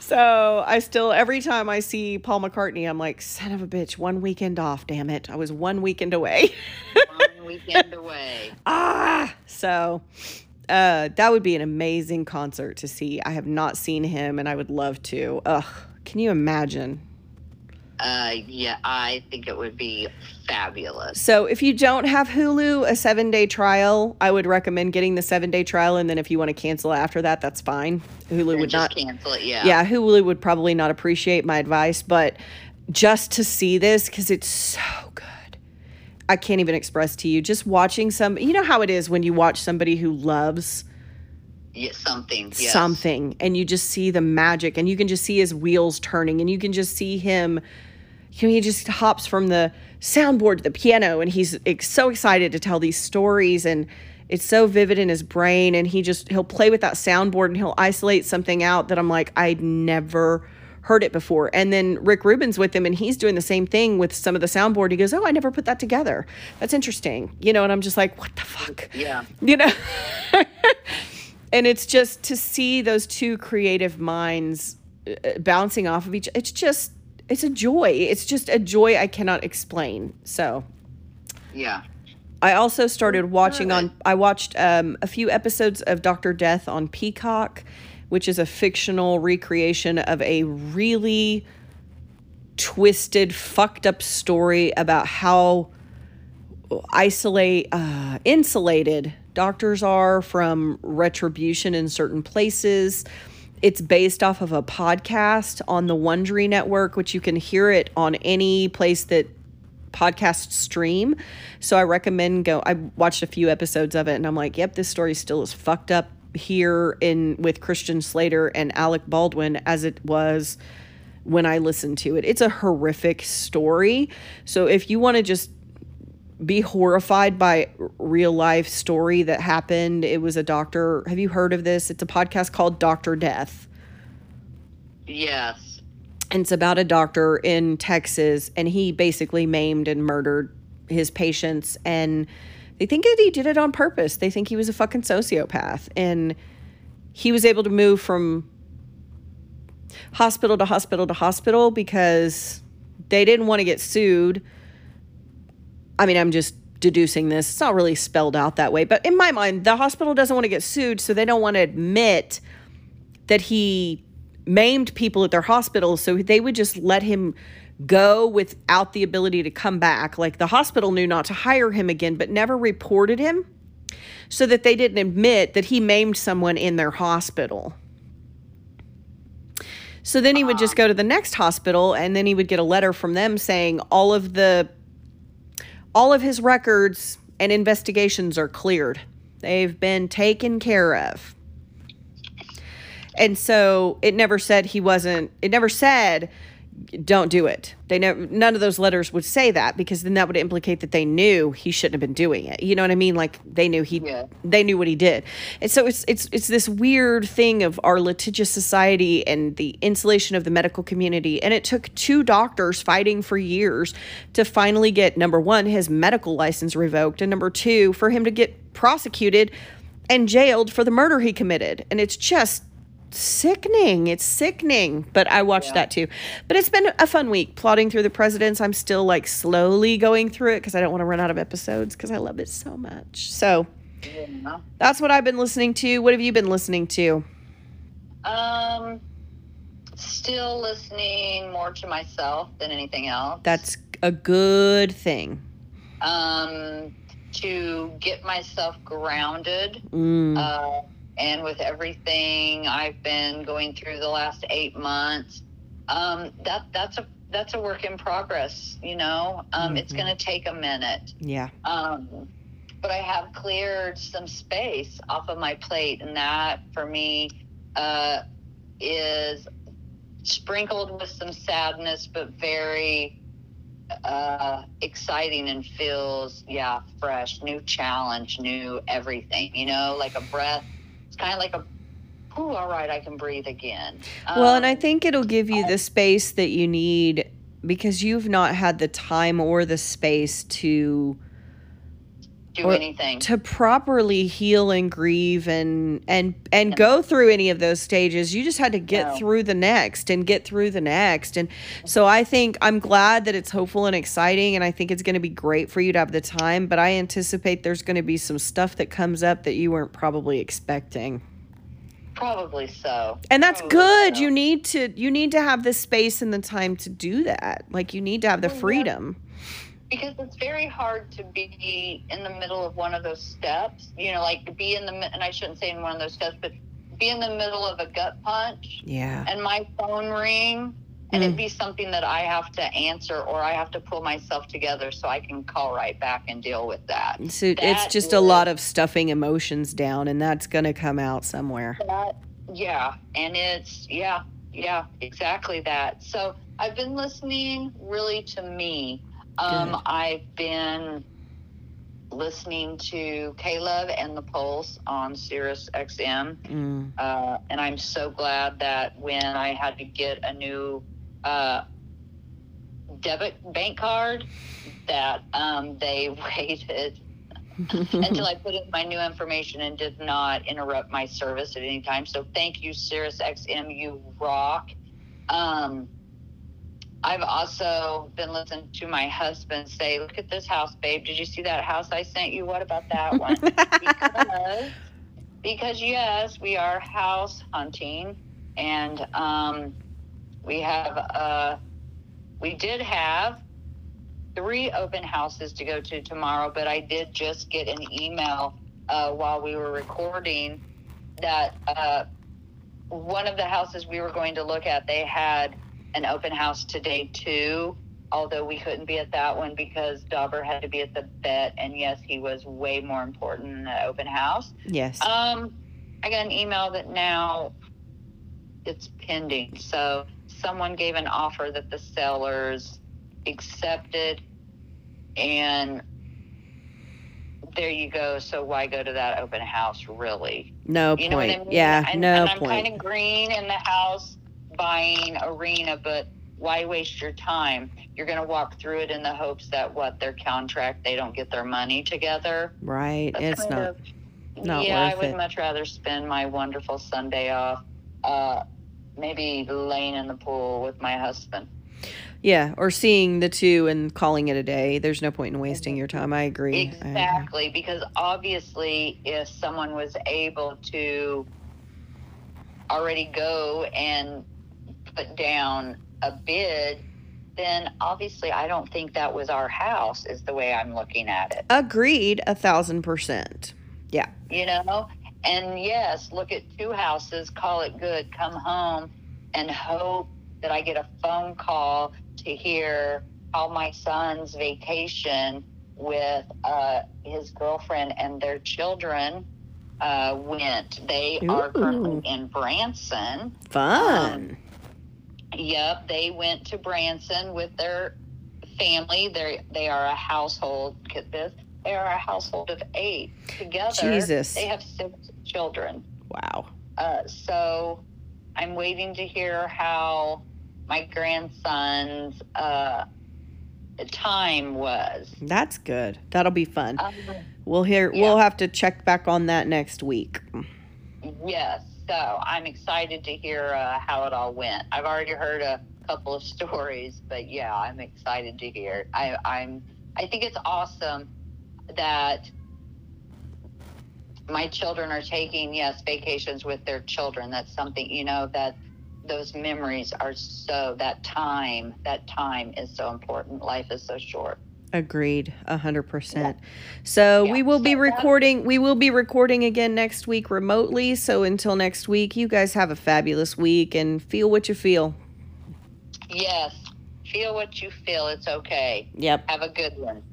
So I still every time I see Paul McCartney, I'm like, son of a bitch, one weekend off, damn it. I was one weekend away. One weekend away. ah so uh that would be an amazing concert to see. I have not seen him and I would love to. Ugh. Can you imagine? Uh, yeah, I think it would be fabulous. So if you don't have Hulu, a seven day trial, I would recommend getting the seven day trial and then if you want to cancel after that, that's fine. Hulu would just not cancel it. Yeah. yeah, Hulu would probably not appreciate my advice, but just to see this because it's so good. I can't even express to you. Just watching some, you know how it is when you watch somebody who loves Yeah, something. Yes. something and you just see the magic and you can just see his wheels turning and you can just see him you know, he just hops from the soundboard to the piano and he's so excited to tell these stories and it's so vivid in his brain and he just he'll play with that soundboard and he'll isolate something out that I'm like I'd never heard it before. And then Rick Rubin's with him and he's doing the same thing with some of the soundboard. He goes oh I never put that together. That's interesting. You know and I'm just like what the fuck? Yeah. you know? And it's just to see those two creative minds uh, bouncing off of each it's just it's a joy. It's just a joy i cannot explain. So Yeah. i also started watching on i watched um, a few episodes of dr death on peacock which is a fictional recreation of a really twisted fucked up story about how isolate uh, insulated doctors are from retribution in certain places it's based off of a podcast on the wondery network which you can hear it on any place that podcasts stream. So i recommend go i watched a few episodes of it and i'm like yep this story still is fucked up here in with christian slater and alec baldwin as it was when i listened to it. It's a horrific story. So if you want to just be horrified by real life story that happened. It was a doctor. Have you heard of this? It's a podcast called Doctor Death. Yes. And it's about a doctor in Texas, and he basically maimed and murdered his patients. And they think that he did it on purpose. They think he was a fucking sociopath. And he was able to move from hospital to hospital to hospital because they didn't want to get sued. I mean, I'm just deducing this. It's not really spelled out that way. But in my mind, the hospital doesn't want to get sued, so they don't want to admit that he maimed people at their hospital. So they would just let him go without the ability to come back. Like the hospital knew not to hire him again, but never reported him so that they didn't admit that he maimed someone in their hospital. So then he would just ah. go to the next hospital and then he would get a letter from them saying all of the all of his records and investigations are cleared. They've been taken care of. And so it never said he wasn't it never said don't do it. They never none of those letters would say that because then that would implicate that they knew he shouldn't have been doing it. You know what I mean? Like they knew he Yeah. they knew what he did. And so it's it's it's this weird thing of our litigious society and the insulation of the medical community. And it took two doctors fighting for years to finally get number one, his medical license revoked, and number two, for him to get prosecuted and jailed for the murder he committed. And it's just sickening. It's sickening. But I watched that too. But it's been a fun week plodding through the presidents. I'm still like slowly going through it because I don't want to run out of episodes because I love it so much. So Yeah. that's what I've been listening to. What have you been listening to? Um, still listening more to myself than anything else. That's a good thing. um, to get myself grounded. Mm, Uh, and with everything I've been going through the last eight months, um, that that's a that's a work in progress. You know, um, it's Mhm. going to take a minute. yeah. Um, but I have cleared some space off of my plate, and that for me uh, is sprinkled with some sadness, but very uh, exciting and feels, yeah, fresh, new challenge, new everything, you know, like a breath. Kind of like a, ooh, all right, I can breathe again. Well, and I Um, think it'll give you the space that you need because you've not had the time or the space to do anything. to properly heal and grieve and and and go through any of those stages you just had to get No. through the next and get through the next and so i think i'm glad that it's hopeful and exciting and i think it's going to be great for you to have the time but i anticipate there's going to be some stuff that comes up that you weren't probably expecting Probably so. and that's Probably good so. you need to you need to have the space and the time to do that like you need to have the Well, yeah. Because it's very hard to be in the middle of one of those steps you know like be in the and i shouldn't say in one of those steps but be in the middle of a gut punch yeah. and my phone ring and Mm. it be something that i have to answer or i have to pull myself together so i can call right back and deal with that. So it's That just a lot of stuffing emotions down and that's going to come out somewhere. That yeah and it's yeah yeah exactly that. So i've been listening really to me um i've been listening to caleb and the pulse on sirius xm Mm. uh, and i'm so glad that when i had to get a new uh, debit bank card that um, they waited until I put in my new information and did not interrupt my service at any time. So thank you, Sirius XM. You rock. Um, I've also been listening to my husband say, "Look at this house, babe. Did you see that house I sent you? What about that one?" because, because yes, we are house hunting, and um, we have uh, we did have three open houses to go to tomorrow, but I did just get an email uh, while we were recording that uh, one of the houses we were going to look at, they had an open house today too. Although we couldn't be at that one because Dauber had to be at the vet, and yes, he was way more important than the open house. yes Um, I got an email that now it's pending. So someone gave an offer that the sellers accepted, and there you go. So why go to that open house, really? No You point. I mean? Yeah, and, no and I'm point. kind of green in the house buying arena, but why waste your time? You're going to walk through it in the hopes that what their contract, they don't get their money together. right. That's It's not. of- not yeah, I would it. much rather spend my wonderful Sunday off, uh, maybe laying in the pool with my husband. Yeah, or seeing the two and calling it a day. There's no point in wasting your time. I agree. I agree. Exactly, because obviously, if someone was able to already go and put down a bid, then obviously, I don't think that was our house, is the way I'm looking at it. Agreed, a thousand percent. Yeah. You know? And yes, look at two houses, call it good, come home and hope that I get a phone call to hear how my son's vacation with uh, his girlfriend and their children uh, went. They are currently in Branson. Fun. Yep, they went to Branson with their family. They they are a household. Get this, they are a household of eight together. Jesus. they have six children. wow. Uh, so I'm waiting to hear how my grandson's uh, time was. That's good. That'll be fun. Um, We'll hear yeah. we'll have to check back on that next week. yes, so I'm excited to hear uh, how it all went. I've already heard a couple of stories, but yeah, I'm excited to hear. I, I'm. I think it's awesome that my children are taking yes vacations with their children. That's something you know that those memories are so that time that time is so important. Life is so short. Agreed, a hundred percent. So Yeah. we will be So that- recording. We will be recording again next week remotely. So until next week, you guys have a fabulous week and feel what you feel. Yes, feel what you feel. It's okay. Yep. Have a good one.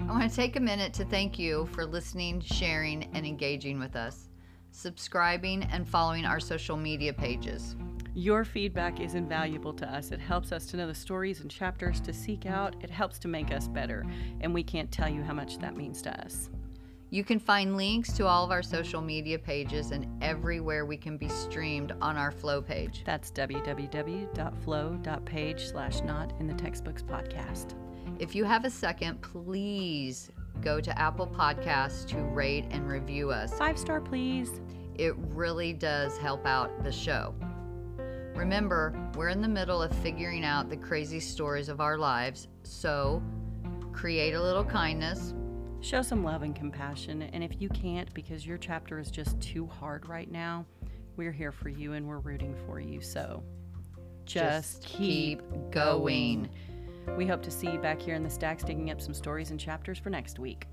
I want to take a minute to thank you for listening, sharing, and engaging with us, subscribing, and following our social media pages. Your feedback is invaluable to us. It helps us to know the stories and chapters to seek out. It helps to make us better. And we can't tell you how much that means to us. You can find links to all of our social media pages and everywhere we can be streamed on our Flow page. That's www.flow.page slash not in the textbooks podcast. If you have a second, please go to Apple Podcasts to rate and review us. Five star, please. It really does help out the show. Remember, we're in the middle of figuring out the crazy stories of our lives, so create a little kindness. Show some love and compassion. And if you can't because your chapter is just too hard right now, we're here for you and we're rooting for you. So just, keep going. We hope to see you back here in the stacks digging up some stories and chapters for next week.